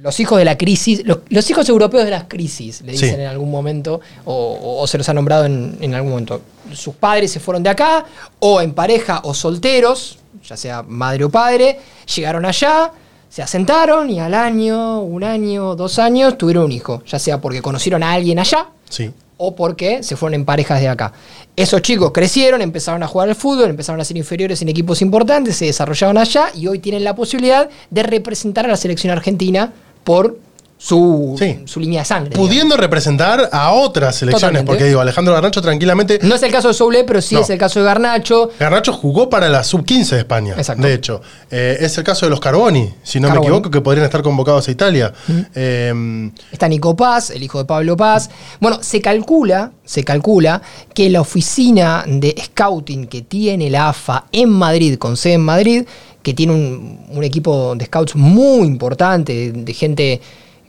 Los hijos de la crisis, los, los hijos europeos de las crisis, le Sí. dicen en algún momento, o se los ha nombrado en, en algún momento. Sus padres se fueron de acá, o en pareja o solteros, ya sea madre o padre, llegaron allá, se asentaron y al año, un año, dos años, tuvieron un hijo, ya sea porque conocieron a alguien allá, Sí. o porque se fueron en parejas de acá. Esos chicos crecieron, empezaron a jugar al fútbol, empezaron a ser inferiores en equipos importantes, se desarrollaron allá y hoy tienen la posibilidad de representar a la selección argentina por su, Sí. su línea de sangre. digamos. Pudiendo representar a otras selecciones, Totalmente. porque digo, Alejandro Garnacho tranquilamente. No es el caso de Soule, pero sí No. es el caso de Garnacho. Garnacho jugó para la sub-15 de España, Exacto. de hecho. Eh, es el caso de los Carboni, si no Carboni. me equivoco, que podrían estar convocados a Italia. Eh, Está Nico Paz, el hijo de Pablo Paz. Bueno, se calcula, se calcula que la oficina de scouting que tiene la AFA en Madrid, con sede en Madrid, que tiene un, un equipo de scouts muy importante, de, gente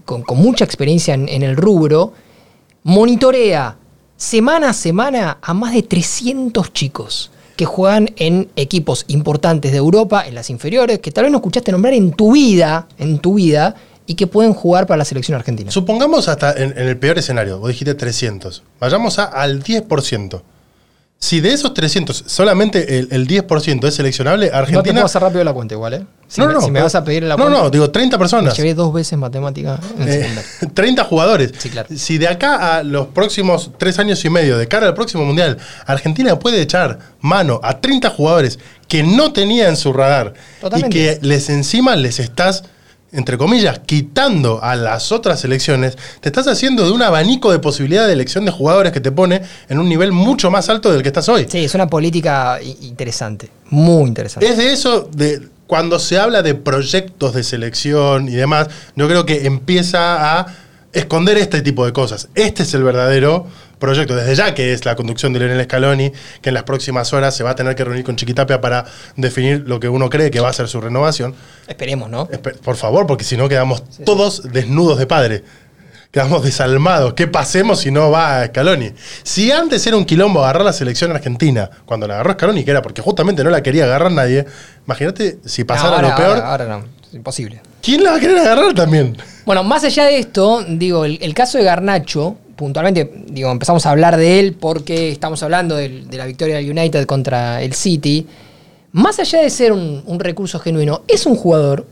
con, con mucha experiencia en, el rubro, monitorea semana a semana a más de 300 chicos que juegan en equipos importantes de Europa, en las inferiores, que tal vez no escuchaste nombrar en tu vida, en tu vida, y que pueden jugar para la selección argentina. supongamos hasta en, en el peor escenario, vos dijiste 300. Vayamos a- al 10%. Si de esos 300 solamente el, el 10% es seleccionable, No te Argentina. puedo hacer rápido la cuenta igual, ¿eh? Si, no, me, no, si me no, vas a pedir la No, cuenta. no, digo 30 me personas. llevé dos veces matemática en Eh, secundaria. 30 jugadores. Sí, claro. Si de acá a los próximos tres años y medio, de cara al próximo mundial, Argentina puede echar mano a 30 jugadores que no tenía en su radar Totalmente. y que les encima les estás, entre comillas, quitando a las otras selecciones, te estás haciendo de un abanico de posibilidad de elección de jugadores que te pone en un nivel mucho más alto del que estás hoy. Sí, es una política interesante. Muy interesante. Es de eso, de cuando se habla de proyectos de selección y demás, yo creo que empieza a esconder este tipo de cosas. Este es el verdadero proyecto, desde ya que es la conducción de Lionel Scaloni, que en las próximas horas se va a tener que reunir con Chiquitapia para definir lo que uno cree que va a ser su renovación. Esperemos, ¿no? Por favor, porque si no quedamos todos desnudos de padre. Quedamos desalmados. ¿Qué pasemos si no va a Scaloni? Si antes era un quilombo agarrar la selección argentina, cuando la agarró Scaloni, que era porque justamente no la quería agarrar nadie, imagínate si pasara ahora, lo peor. Ahora, ahora no, es imposible. ¿Quién la va a querer agarrar también? Bueno, más allá de esto, digo, el, el caso de Garnacho, puntualmente, digo, empezamos a hablar de él porque estamos hablando de la victoria del United contra el City. Más allá de ser un, un recurso genuino, es un jugador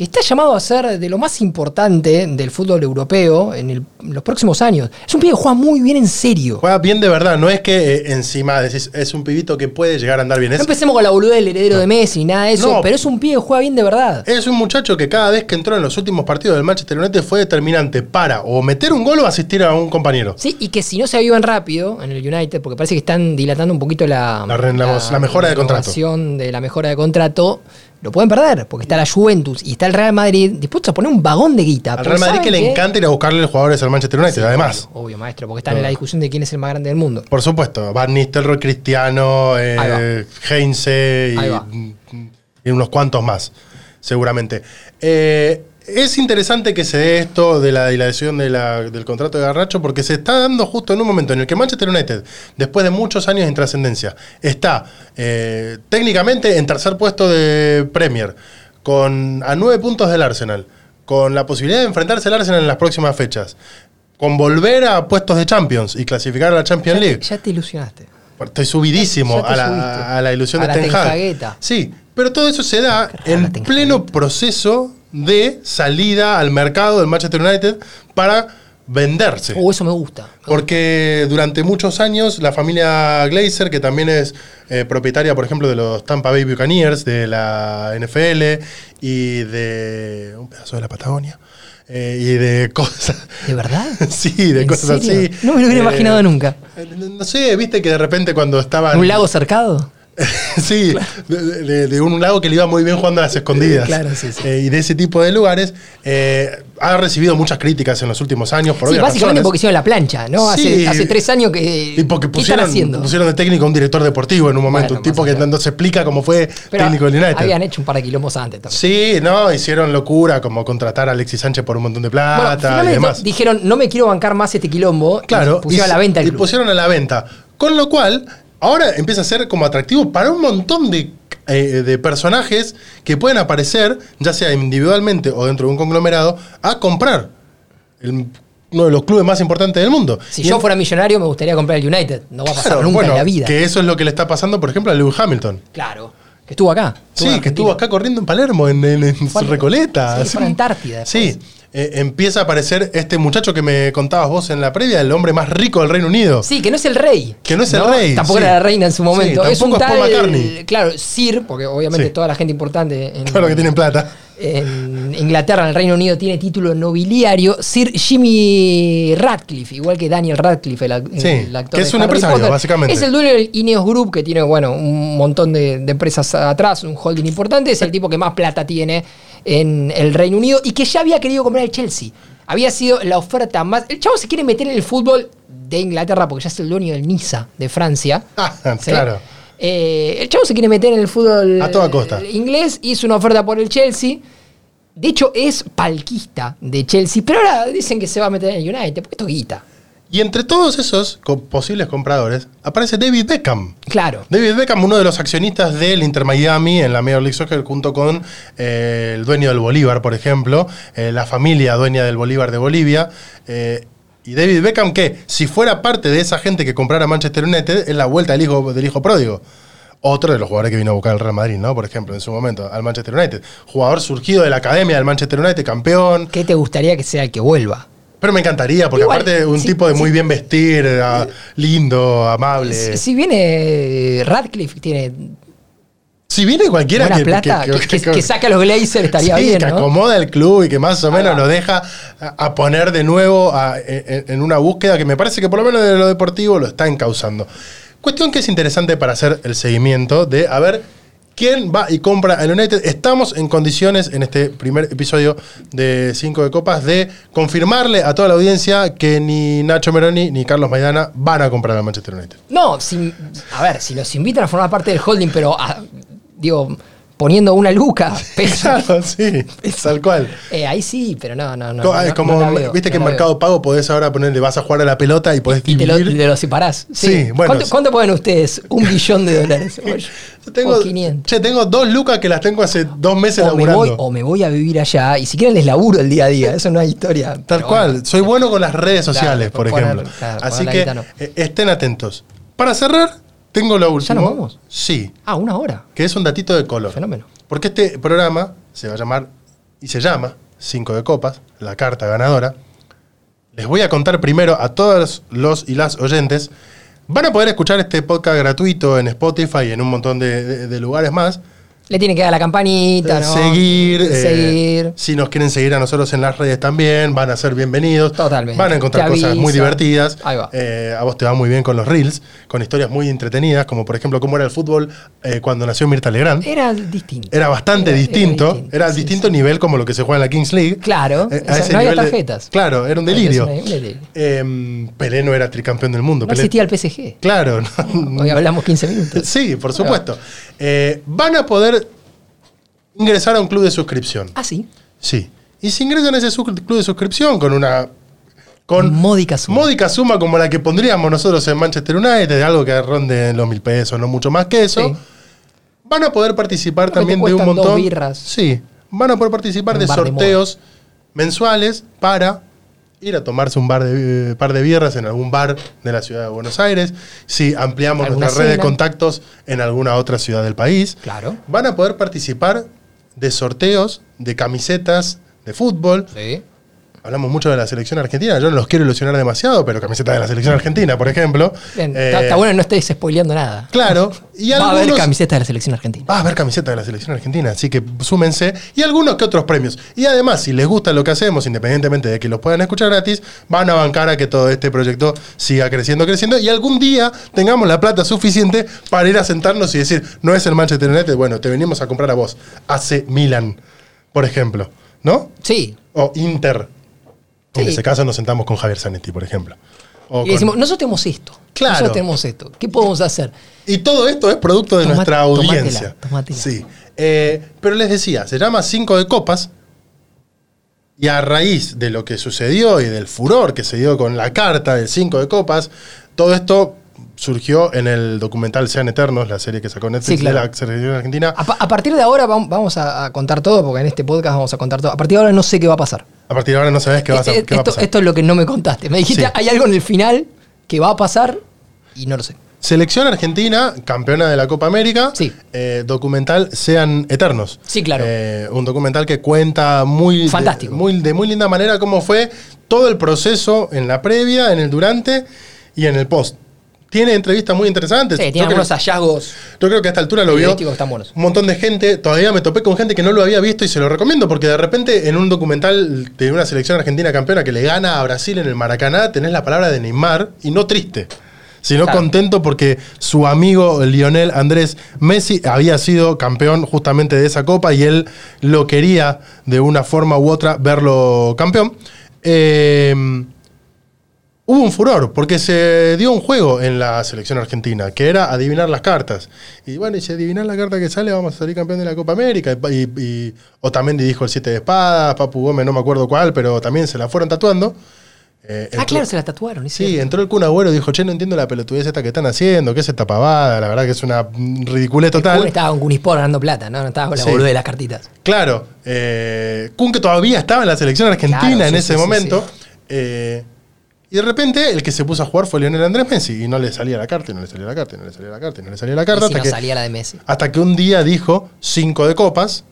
que está llamado a ser de lo más importante del fútbol europeo en, el- en los próximos años. Es un pibe que juega muy bien en serio. Juega bien de verdad, no es que eh, encima decís, es un pibito que puede llegar a andar bien. No empecemos con la boludez del heredero de Messi, nada de eso, No. pero es un pibe que juega bien de verdad. es un muchacho que cada vez que entró en los últimos partidos del Manchester United fue determinante para o meter un gol o asistir a un compañero. Sí, y que si no se avivan rápido en el United, porque parece que están dilatando un poquito la, La re- la- la mejora de contrato. de la mejora de contrato, lo pueden perder, porque está la Juventus y está el Real Madrid dispuestos a poner un vagón de guita. Al Real Madrid ¿saben que le encanta ir a buscarle los jugadores al Manchester United, además. Obvio, obvio, maestro, porque están en la discusión de quién es el más grande del mundo. Por supuesto, Van Nistelrooy, Cristiano, eh, Heinze y, y unos cuantos más, seguramente. Eh, es interesante que se dé esto de la dilación de la- del contrato de Garracho porque se está dando justo en un momento en el que Manchester United, después de muchos años en trascendencia, está eh, técnicamente en tercer puesto de Premier, con a nueve puntos del Arsenal, con la posibilidad de enfrentarse al Arsenal en las próximas fechas, con volver a puestos de Champions y clasificar a la Champions League. Ya te ilusionaste. Estoy subidísimo a, la, a la ilusión A de la Ten Hag. tenjagueta. Sí, pero todo eso se da en pleno proceso de salida al mercado del Manchester United para venderse. Oh, eso me gusta. Porque durante muchos años la familia Glazer, que también es eh, propietaria, por ejemplo, de los Tampa Bay Buccaneers, de la NFL y de un pedazo de la Patagonia, eh, y de cosas... ¿De verdad? sí, de ¿En cosas serio? así. No me lo hubiera imaginado nunca. eh, No sé, viste que de repente cuando estaban... ¿Un lago cercado? sí, de, de- de un lago que le iba muy bien jugando a las escondidas. Claro, sí, sí. Eh, y de ese tipo de lugares. eh, ha recibido muchas críticas en los últimos años por Sí, básicamente razones. porque hicieron la plancha, ¿no? Sí. Hace, hace tres años que. Y porque ¿Qué están pusieron, haciendo? pusieron de técnico a un director deportivo en un momento, Bueno, un tipo que no se explica cómo fue Pero técnico del United. habían hecho un par de quilombos antes también. Sí, no, hicieron locura como contratar a Alexis Sánchez por un montón de Bueno, plata y finalmente demás. dijeron, no me quiero bancar más este quilombo. Claro, y pusieron y a la venta el y club. pusieron a la venta. Con lo cual, ahora empieza a ser como atractivo para un montón de, eh, de personajes que pueden aparecer, ya sea individualmente o dentro de un conglomerado, a comprar el- uno de los clubes más importantes del mundo. Si Y yo en- fuera millonario, me gustaría comprar el United. No va a pasar Claro, nunca bueno, en la vida. Que eso es lo que le está pasando, por ejemplo, a Lewis Hamilton. Claro. Que estuvo acá. Sí, que estuvo acá corriendo en Palermo, en, en- en Recoleta. sí, así. fue a la Antártida después. Sí, eh, empieza a aparecer este muchacho que me contabas vos en la previa, el hombre más rico del Reino Unido. Sí, que no es el rey. Que no es el rey, Tampoco sí. era la reina en su momento. Sí, es un es Paul tal, McCartney. Claro, Sir, porque obviamente Sí. toda la gente importante en, Claro que tienen plata. En Inglaterra, en el Reino Unido, tiene título nobiliario. Sir Jimmy Radcliffe, igual que Daniel Radcliffe, el, Sí, el actor. que de es un Harry empresario, Potter. básicamente. Es el dueño del Ineos Group, que tiene, bueno, un montón de, de empresas atrás, un holding importante. Es el tipo que más plata tiene en el Reino Unido y que ya había querido comprar el Chelsea. Había sido la oferta más. El chavo se quiere meter en el fútbol de Inglaterra porque ya es el dueño del Niza de Francia. Ah, ¿sí? claro. Eh, el chavo se quiere meter en el fútbol A toda costa. inglés, hizo una oferta por el Chelsea. De hecho, es palquista de Chelsea, pero ahora dicen que se va a meter en el United, porque esto es guita. Y entre todos esos co- posibles compradores aparece David Beckham. Claro. David Beckham, uno de los accionistas del Inter Miami en la Major League Soccer, junto con eh, el dueño del Bolívar, por ejemplo, eh, la familia dueña del Bolívar de Bolivia. eh, y David Beckham, que si fuera parte de esa gente que comprara Manchester United, es la vuelta del hijo, del hijo pródigo. Otro de los jugadores que vino a buscar el Real Madrid, ¿no? Por ejemplo, en su momento, al Manchester United. Jugador surgido de la academia del Manchester United, campeón. ¿Qué te gustaría que sea el que vuelva? Pero me encantaría, porque Igual, aparte un tipo de muy bien vestir, lindo, amable. Si, si viene Radcliffe, tiene Si viene cualquiera buena que, plata, que, que- que saque a los Glazers, estaría sí, bien, que ¿no? acomoda el club y que más o menos lo deja a, a poner de nuevo a- en, en una búsqueda que me parece que por lo menos de lo deportivo lo está encauzando. Cuestión que es interesante para hacer el seguimiento de a ver ¿Quién va y compra al United? Estamos en condiciones en este primer episodio de 5 de Copas de confirmarle a toda la audiencia que ni Nacho Meroni ni Carlos Maidana van a comprar al Manchester United. No, si- a ver, si los invitan a formar parte del holding, pero ah, digo, poniendo una luca, peso, Claro, sí, tal cual. eh, ahí sí, pero no, no, no. Es no como, veo, viste no que en Mercado veo. Pago podés ahora ponerle, vas a jugar a la pelota y podés Y te lo, dividir. te lo separás. Sí, bueno. ¿Cuánto, cuánto ponen ustedes? Un billón de dólares. Oye, Yo tengo, o 500. che, tengo dos lucas que las tengo hace dos meses O me, laburando. voy, o me voy a vivir allá y si quieren les laburo el día a día. Eso no hay historia. Tal pero cual. bueno. Soy bueno con las redes sociales, por ejemplo. claro, Así que eh, estén atentos. Para cerrar, tengo lo último. nos vamos? Sí, Ah, una hora. que es un datito de color. Fenómeno. Porque este programa se va a llamar, y se llama, 5 de copas, la carta ganadora. Les voy a contar primero a todos los y las oyentes. Van a poder escuchar este podcast gratuito en Spotify y en un montón de, de- de lugares más. Le tienen que dar la campanita, ¿no? Seguir, eh, Seguir. si nos quieren seguir a nosotros en las redes también, van a ser bienvenidos. Totalmente. Van a encontrar Te cosas muy divertidas. Ahí va. Eh, a vos te va muy bien con los reels, con historias muy entretenidas, como por ejemplo cómo era el fútbol eh, cuando nació Mirta Legrand. Era distinto. Era bastante Era- era distinto. distinto, Era sí, distinto sí. nivel como lo que se juega en la Kings League. Claro, no había de- tarjetas. claro, era un delirio. Un. Eh, Pelé no era tricampeón del mundo. No Pelé- existía el PSG. Claro, no- Hoy hablamos 15 minutos. Sí, por supuesto. Van a poder ingresar a un club de suscripción. Ah, sí. Sí. Y si ingresan a ese club de suscripción con una. Con Módica suma. módica suma como la que pondríamos nosotros en Manchester United, de algo que ronde los mil pesos, no mucho más que eso, Sí. van a poder participar Creo también de un cuestan dos montón. birras. Sí. Van a poder participar Un de sorteos mensuales para ir a tomarse un bar de, eh, par de birras en algún bar de la ciudad de Buenos Aires. Si ampliamos nuestra red de contactos en alguna otra ciudad del país Claro. van a poder participar de sorteos de camisetas de fútbol. Sí. Hablamos mucho de la selección argentina. Yo no los quiero ilusionar demasiado, pero camisetas de la selección argentina, por ejemplo. Bien, Eh, está, está bueno no estés spoileando nada. Claro. Y Va a haber algunos- camisetas de la selección argentina. Va a haber camiseta de la selección argentina, así que súmense. Y algunos que otros premios. Y además, si les gusta lo que hacemos, independientemente de que los puedan escuchar gratis, van a bancar a que todo este proyecto siga creciendo, creciendo. Y algún día tengamos la plata suficiente para ir a sentarnos y decir, no es el Manchester United, bueno, te venimos a comprar a vos. Hace Milan, por ejemplo. ¿No? Sí. O Inter. En Sí. ese caso nos sentamos con Javier Zanetti, por ejemplo. O Y con- decimos, nosotros tenemos esto. Claro. Nosotros tenemos esto. ¿Qué podemos hacer? Y todo esto es producto de nuestra tomátela, audiencia. tomátela. Sí. Eh, pero les decía, se llama Cinco de Copas. Y a raíz de lo que sucedió y del furor que se dio con la carta del Cinco de Copas, todo esto surgió en el documental Sean Eternos, la serie que sacó Netflix Sí, claro. de la selección argentina. A, pa- a partir de ahora vam- vamos a, a contar todo, porque en este podcast vamos a contar todo. A partir de ahora no sé qué va a pasar. A partir de ahora no sabes qué, vas a- Eh, qué va a esto, pasar. esto es lo que no me contaste. Me dijiste, Sí. hay algo en el final que va a pasar y no lo sé. Selección argentina, campeona de la Copa América. Sí. Eh, documental Sean Eternos. Sí, claro. Eh, un documental que cuenta muy, Fantástico. De, muy, de muy linda manera cómo fue todo el proceso en la previa, en el durante y en el post. Tiene entrevistas muy interesantes. Sí, tiene algunos hallazgos yo creo que a esta altura lo vio un montón de gente. Todavía me topé con gente que no lo había visto y se lo recomiendo porque de repente en un documental de una selección argentina campeona que le gana a Brasil en el Maracaná tenés la palabra de Neymar y no triste, sino Claro. contento porque su amigo Lionel Andrés Messi había sido campeón justamente de esa copa y él lo quería de una forma u otra verlo campeón. Eh, Hubo un furor, porque se dio un juego en la selección argentina, que era adivinar las cartas. Y bueno, y si adivinar la carta que sale, vamos a salir campeón de la Copa América. Y, y- o también dijo el 7 de espadas, Papu Gómez, no me acuerdo cuál, pero también se la fueron tatuando. Eh, Ah, entró- claro, se la tatuaron. Sí, cierto. entró el Kun Agüero y dijo, che, no entiendo la pelotudez esta que están haciendo, ¿qué es esta pavada? La verdad que es una ridiculez Kun total. estaba con Cunispor ganando plata, ¿no? No estaba con la Sí. boludez de las cartitas. Claro, eh, Kun que todavía estaba en la selección argentina Claro, en ese sí, momento. eh, y de repente el que se puso a jugar fue Lionel Andrés Messi y no le salía la carta, y no le salía la carta, y no le salía la carta, y no le salía la Y carta. si hasta, no que, salía la de Messi. hasta que un día dijo cinco de copas.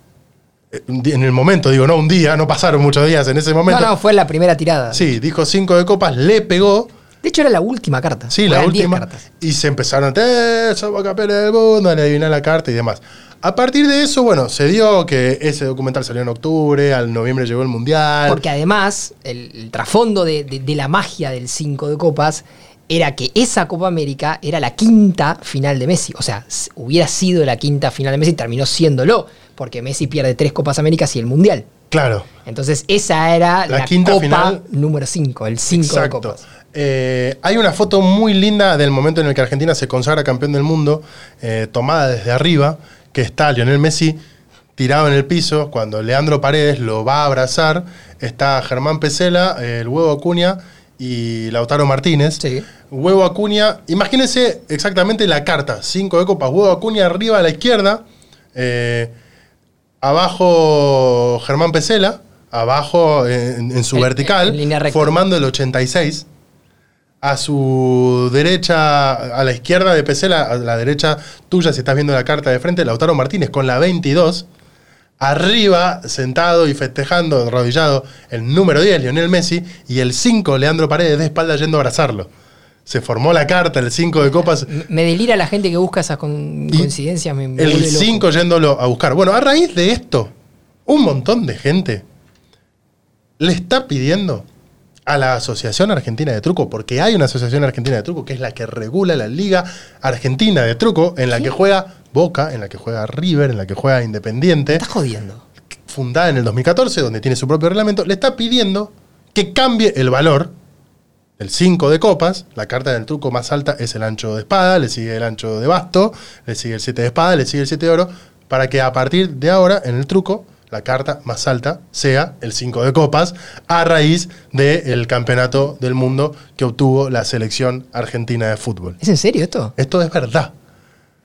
eh, En el momento, digo, no un día, no pasaron muchos días en ese No, momento. no, fue la primera tirada. Sí, dijo cinco de copas, le pegó. De hecho, era la última carta. Sí, la Eran 10 última. cartas. Y se empezaron, eh, somos campeones del mundo, a adivinar la carta y demás. A partir de eso, bueno, se dio que ese documental salió en octubre, al noviembre llegó el mundial. Porque además, el, el trasfondo de, de- de la magia del 5 de copas era que esa Copa América era la quinta final de Messi. O sea, hubiera sido la quinta final de Messi, terminó siéndolo, porque Messi pierde tres Copas Américas y el Mundial. Claro. Entonces, esa era La la, quinta Copa final. número 5, el 5 de. Copas. Eh, hay una foto muy linda del momento en el que Argentina se consagra campeón del mundo, eh, tomada desde arriba, que está Lionel Messi tirado en el piso, cuando Leandro Paredes lo va a abrazar, está Germán Pesela, el huevo Acuña y Lautaro Martínez. Sí. Huevo Acuña, imagínense exactamente la carta, 5 de copas, huevo Acuña arriba a la izquierda, eh, abajo Germán Pesela, abajo en, en su vertical, en línea recta. formando el 86. A su derecha, a la izquierda de Pesela, a la derecha tuya, si estás viendo la carta de frente, Lautaro Martínez con la 22. Arriba, sentado y festejando, enrodillado, el número 10, Lionel Messi, y el 5, Leandro Paredes, de espalda yendo a abrazarlo. Se formó la carta, el 5 de copas, Me delira la gente que busca esas con- coincidencias. Me, me el vuelve loco. 5 yéndolo a buscar. Bueno, a raíz de esto, un montón de gente le está pidiendo a la Asociación Argentina de Truco, porque hay una Asociación Argentina de Truco que es la que regula la Liga Argentina de Truco, en la que juega Boca, en la que juega River, en la que juega Independiente, Estás jodiendo. fundada en el 2014, donde tiene su propio reglamento, le está pidiendo que cambie el valor del 5 de copas. La carta del truco más alta es el ancho de espada, le sigue el ancho de basto, le sigue el 7 de espada, le sigue el 7 de oro, para que a partir de ahora, en el truco, la carta más alta sea el 5 de copas, a raíz del campeonato del mundo que obtuvo la selección argentina de fútbol. ¿Es en serio esto? Esto es verdad.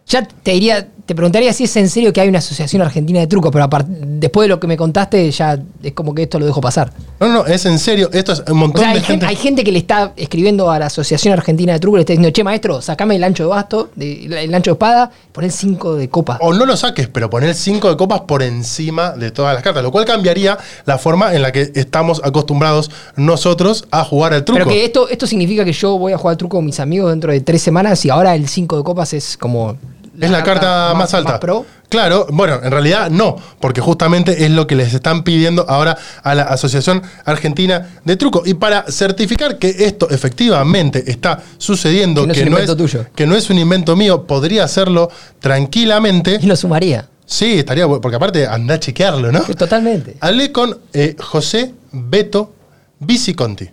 Ya te diría, te preguntaría si es en serio que hay una asociación argentina de truco, pero después de lo que me contaste, ya es como que esto lo dejo pasar. No, no, es en serio. Esto es un O montón sea, hay de gente, gente. hay gente que le está escribiendo a la Asociación Argentina de Truco, le está diciendo, che, maestro, sacame el ancho de basto, de- el ancho de espada, pon el 5 de copa. O no lo saques, pero poner 5 de copas por encima de todas las cartas, lo cual cambiaría la forma en la que estamos acostumbrados nosotros a jugar al truco. Pero que esto, esto significa que yo voy a jugar al truco con mis amigos dentro de tres semanas y ahora el 5 de copas es como... es la carta más, alta. pro. Claro, bueno, en realidad no, porque justamente es lo que les están pidiendo ahora a la Asociación Argentina de Truco. Y para certificar que esto efectivamente está sucediendo, Que no es un invento tuyo. que no es un invento mío, podría hacerlo tranquilamente. Y lo sumaría. Sí, estaría bueno, porque aparte anda a chequearlo, ¿no? Totalmente. Hablé con eh, José Beto Viciconti.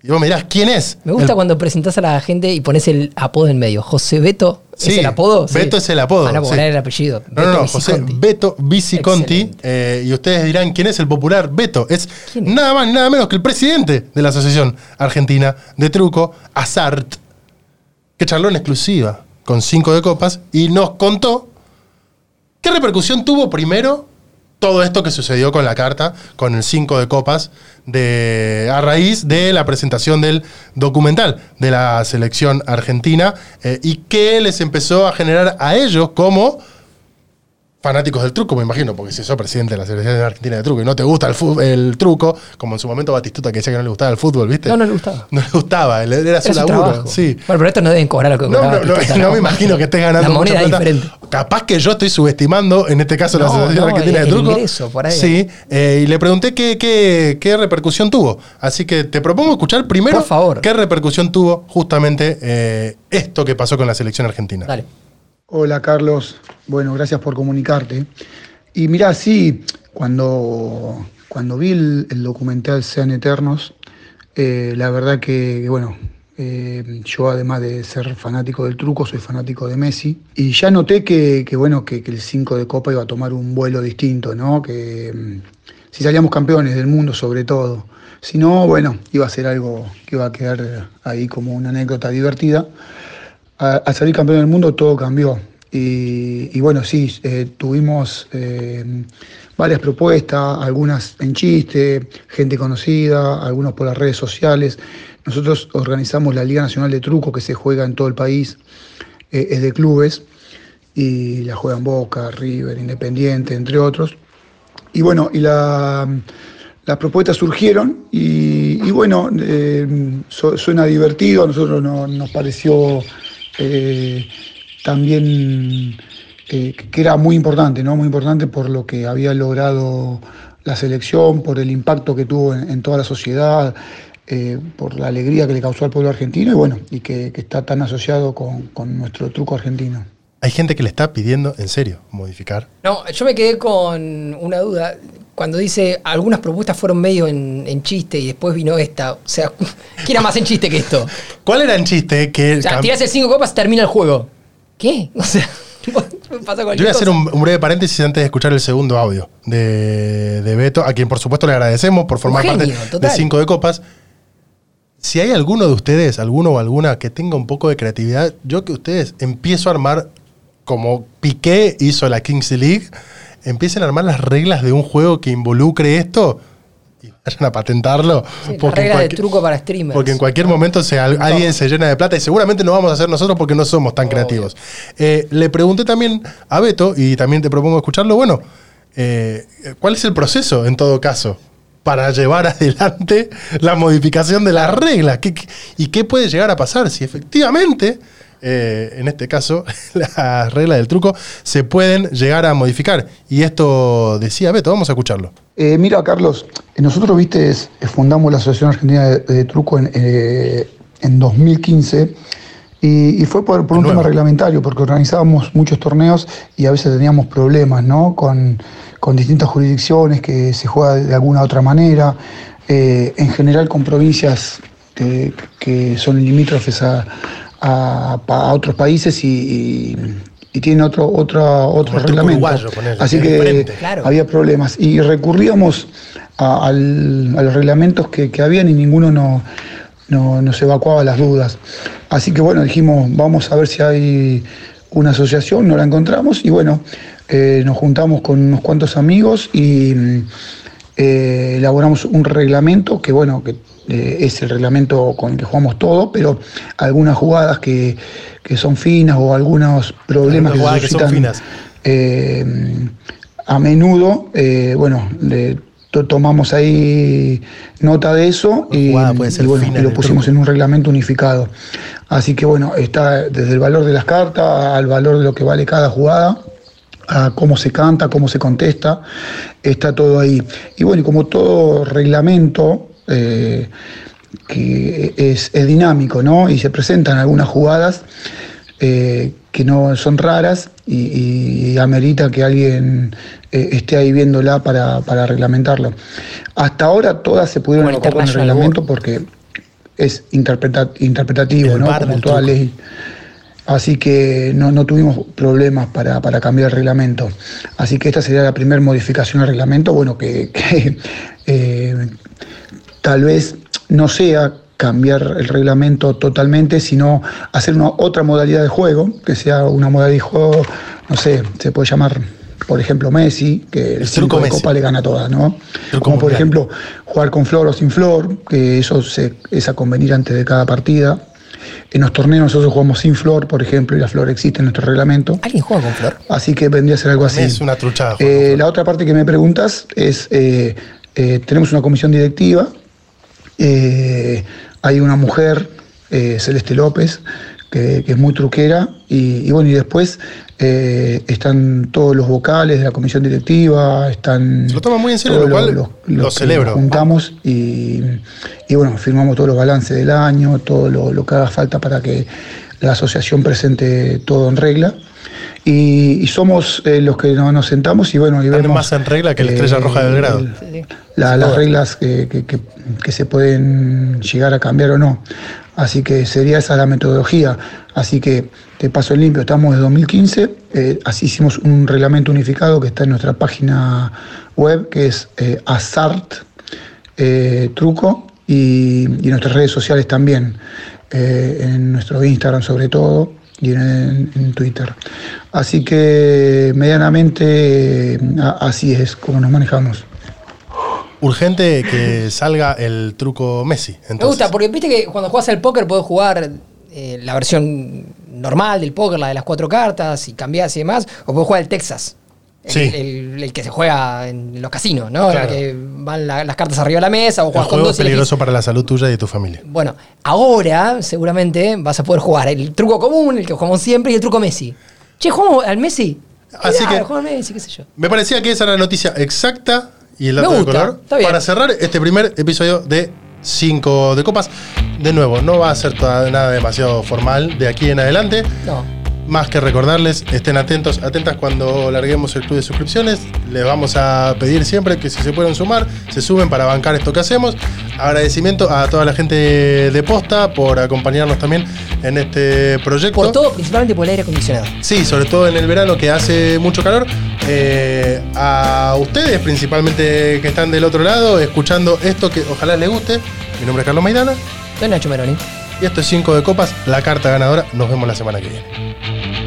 Y vos me dirás, ¿quién es? Me gusta El- cuando presentás a la gente y pones el apodo en medio. José Beto, Sí, ¿es el apodo? Beto es el apodo, Ah, no, sí. poner el apellido. No, no, Beto no, José. Beto Viciconti. Eh, y ustedes dirán, ¿quién es el popular Beto? Es, ¿Quién es? nada más nada menos que el presidente de la Asociación Argentina de Truco, Azart, que charló en exclusiva con cinco de copas y nos contó qué repercusión tuvo primero todo esto que sucedió con la carta, con el 5 de copas, de, a raíz de la presentación del documental de la selección argentina eh, y que les empezó a generar a ellos como fanáticos del truco, me imagino, porque si sos presidente de la selección argentina de truco y no te gusta el, fu- el truco, como en su momento Batistuta que decía que no le gustaba el fútbol, ¿viste? No, no le gustaba. No le gustaba, era su Era su laburo. trabajo. Sí. Bueno, pero estos no deben cobrar lo que No, no, no, Batistuta, no me imagino que estés ganando La mucha moneda plata. diferente. Capaz que yo estoy subestimando, en este caso, la No, Asociación no, Argentina el- de el Truco. ingreso, por ahí. Sí, eh, y le pregunté qué, qué- qué repercusión tuvo. Así que te propongo escuchar primero Por favor. qué repercusión tuvo justamente eh, esto que pasó con la selección argentina. Dale. Hola Carlos, bueno, gracias por comunicarte. Y mirá, sí, cuando, cuando vi el, documental Sean Eternos, eh, la verdad que, que, bueno, eh, yo además de ser fanático del truco, soy fanático de Messi. Y ya noté que, que, bueno, que, que el 5 de Copa iba a tomar un vuelo distinto, ¿no? Que mm, si salíamos campeones del mundo sobre todo. Si no, bueno, iba a ser algo que iba a quedar ahí como una anécdota divertida a- al salir campeón del mundo todo cambió. Y, bueno, sí, eh, tuvimos eh, varias propuestas, algunas en chiste, gente conocida, algunos por las redes sociales. Nosotros organizamos la Liga Nacional de Truco que se juega en todo el país, eh, es de clubes, y la juegan Boca, River, Independiente, entre otros. Y bueno, y la, las propuestas surgieron y, bueno, su- suena divertido, a nosotros no- nos pareció eh, también eh, que era muy importante, ¿no? Muy importante por lo que había logrado la selección, por el impacto que tuvo en, en toda la sociedad, eh, por la alegría que le causó al pueblo argentino y bueno, y que, que está tan asociado con, con nuestro truco argentino. Hay gente que le está pidiendo, en serio, modificar. No, yo me quedé con una duda. Cuando dice algunas propuestas fueron medio en, en chiste y después vino esta. O sea, ¿qué era más en chiste que esto? ¿Cuál era el chiste? Que O sea, tirás el 5 copas y termina el juego. ¿Qué? O sea, me pasa Yo voy a hacer un, un breve paréntesis antes de escuchar el segundo audio de, de Beto, a quien por supuesto le agradecemos por formar genio, parte total. de Cinco de Copas. Si hay alguno de ustedes, alguno o alguna que tenga un poco de creatividad, yo que ustedes empiezo a armar, como Piqué hizo la Kings League, empiecen a armar las reglas de un juego que involucre esto y vayan a patentarlo. Sí, porque de truco para streamers. porque en cualquier momento se, alguien se llena de plata y seguramente no vamos a hacer nosotros porque no somos tan creativos. Eh, le pregunté también a Beto, y también te propongo escucharlo, bueno, eh, ¿cuál es el proceso en todo caso para llevar adelante la modificación de las reglas? ¿Qué- qué- ¿Y qué puede llegar a pasar si efectivamente, eh, en este caso, las reglas del truco se pueden llegar a modificar? Y esto decía Beto, vamos a escucharlo. Eh, mira, Carlos, nosotros, viste, eh, fundamos la Asociación Argentina de, de Truco en, eh, en 2015 y, y fue por, por un Nuevo. tema reglamentario, porque organizábamos muchos torneos y a veces teníamos problemas, ¿no? Con, con distintas jurisdicciones que se juega de alguna otra manera, eh, en general con provincias que, que son limítrofes a, a- pa- a otros países y, y- y tienen otro, otro, otro reglamento. uruguayo, ponele, Así que. Claro. había problemas y recurríamos a, al- a los reglamentos que, que habían y ninguno no, no- nos evacuaba las dudas. Así que bueno, dijimos, vamos a ver si hay una asociación, no la encontramos y bueno, eh, nos juntamos con unos cuantos amigos y eh, elaboramos un reglamento que bueno, que eh, es el reglamento con el que jugamos todo, pero algunas jugadas que, que son finas o algunos problemas que, se que son finas. eh, a menudo, eh, bueno, le to- tomamos ahí nota de eso y, y bueno, fina y lo pusimos en un reglamento unificado. Así que bueno, está desde el valor de las cartas al valor de lo que vale cada jugada a cómo se canta, cómo se contesta, está todo ahí. Y bueno, y como todo reglamento eh, que es, es dinámico, ¿no? Y se presentan algunas jugadas eh, que no son raras y, y amerita que alguien eh, esté ahí viéndola para, para reglamentarlo. Hasta ahora todas se pudieron evacuar con el reglamento porque es interpreta- interpretativo, El ¿no? bar Como toda ley. Así que no, no tuvimos problemas para, para cambiar el reglamento. Así que esta sería la primera modificación al reglamento, bueno, que, que, eh, tal vez no sea cambiar el reglamento totalmente, sino hacer una otra modalidad de juego, que sea una modalidad de juego, no sé, se puede llamar, por ejemplo, Messi, que el, El truco de Messi. copa le gana todas, ¿no? Truco Como por mundial. ejemplo, jugar con flor o sin flor, que eso se, es a convenir antes de cada partida. En los torneos nosotros jugamos sin flor, por ejemplo, y la flor existe en nuestro reglamento. ¿Alguien juega con flor? Así que vendría a ser algo así. Es una truchada. Eh, la otra parte que me preguntas es, eh, eh, tenemos una comisión directiva, eh, hay una mujer, eh, Celeste López, que, que es muy truquera, y, y bueno, y después eh, están todos los vocales de la comisión directiva, están... Se lo toma muy en serio, lo cual los- lo los celebro. juntamos y, y bueno, firmamos todos los balances del año, todo lo, lo que haga falta para que la asociación presente todo en regla. Y, y somos eh, los que no- nos sentamos y bueno, y vemos, más en regla que la Estrella Roja de Belgrado. el- Sí, sí. la- las reglas que, que- que- que se pueden llegar a cambiar o no. Así que sería esa la metodología. Así que te paso el limpio, estamos desde 2015, eh, así hicimos un reglamento unificado que está en nuestra página web, que es eh, Asart eh, Truco, y, y en nuestras redes sociales también, eh, en nuestro Instagram sobre todo, y en, en Twitter. Así que medianamente a- así es como nos manejamos. Urgente que salga el truco Messi. Me gusta, porque viste que cuando juegas al póker podés jugar eh, la versión normal del póker, la de las cuatro cartas, y cambiás y demás, o podés jugar el Texas. El, Sí. el- el que se juega en los casinos, ¿no? Claro. El que van la- las cartas arriba de la mesa, o El juegas con juego dos es elegís- peligroso para la salud tuya y de tu familia. Bueno, ahora seguramente vas a poder jugar el truco común, el que jugamos siempre, y el truco Messi. Che, ¿jugamos al Messi? Así que- al Messi, qué sé yo. Me parecía que esa era la noticia exacta y el dato de color para cerrar este primer episodio de 5 de copas. De nuevo, no va a ser nada demasiado formal de aquí en adelante. No. Más que recordarles, estén atentos, atentas cuando larguemos el club de suscripciones. Les vamos a pedir siempre que si se pueden sumar, se sumen para bancar esto que hacemos. Agradecimiento a toda la gente de Posta por acompañarnos también en este proyecto. Por todo, principalmente por el aire acondicionado. Sí, sobre todo en el verano que hace mucho calor. Eh, a ustedes, principalmente que están del otro lado, escuchando esto que ojalá les guste. Mi nombre es Carlos Maidana Soy Nacho Meroni. Y esto es 5 de copas, la carta ganadora. Nos vemos la semana que viene.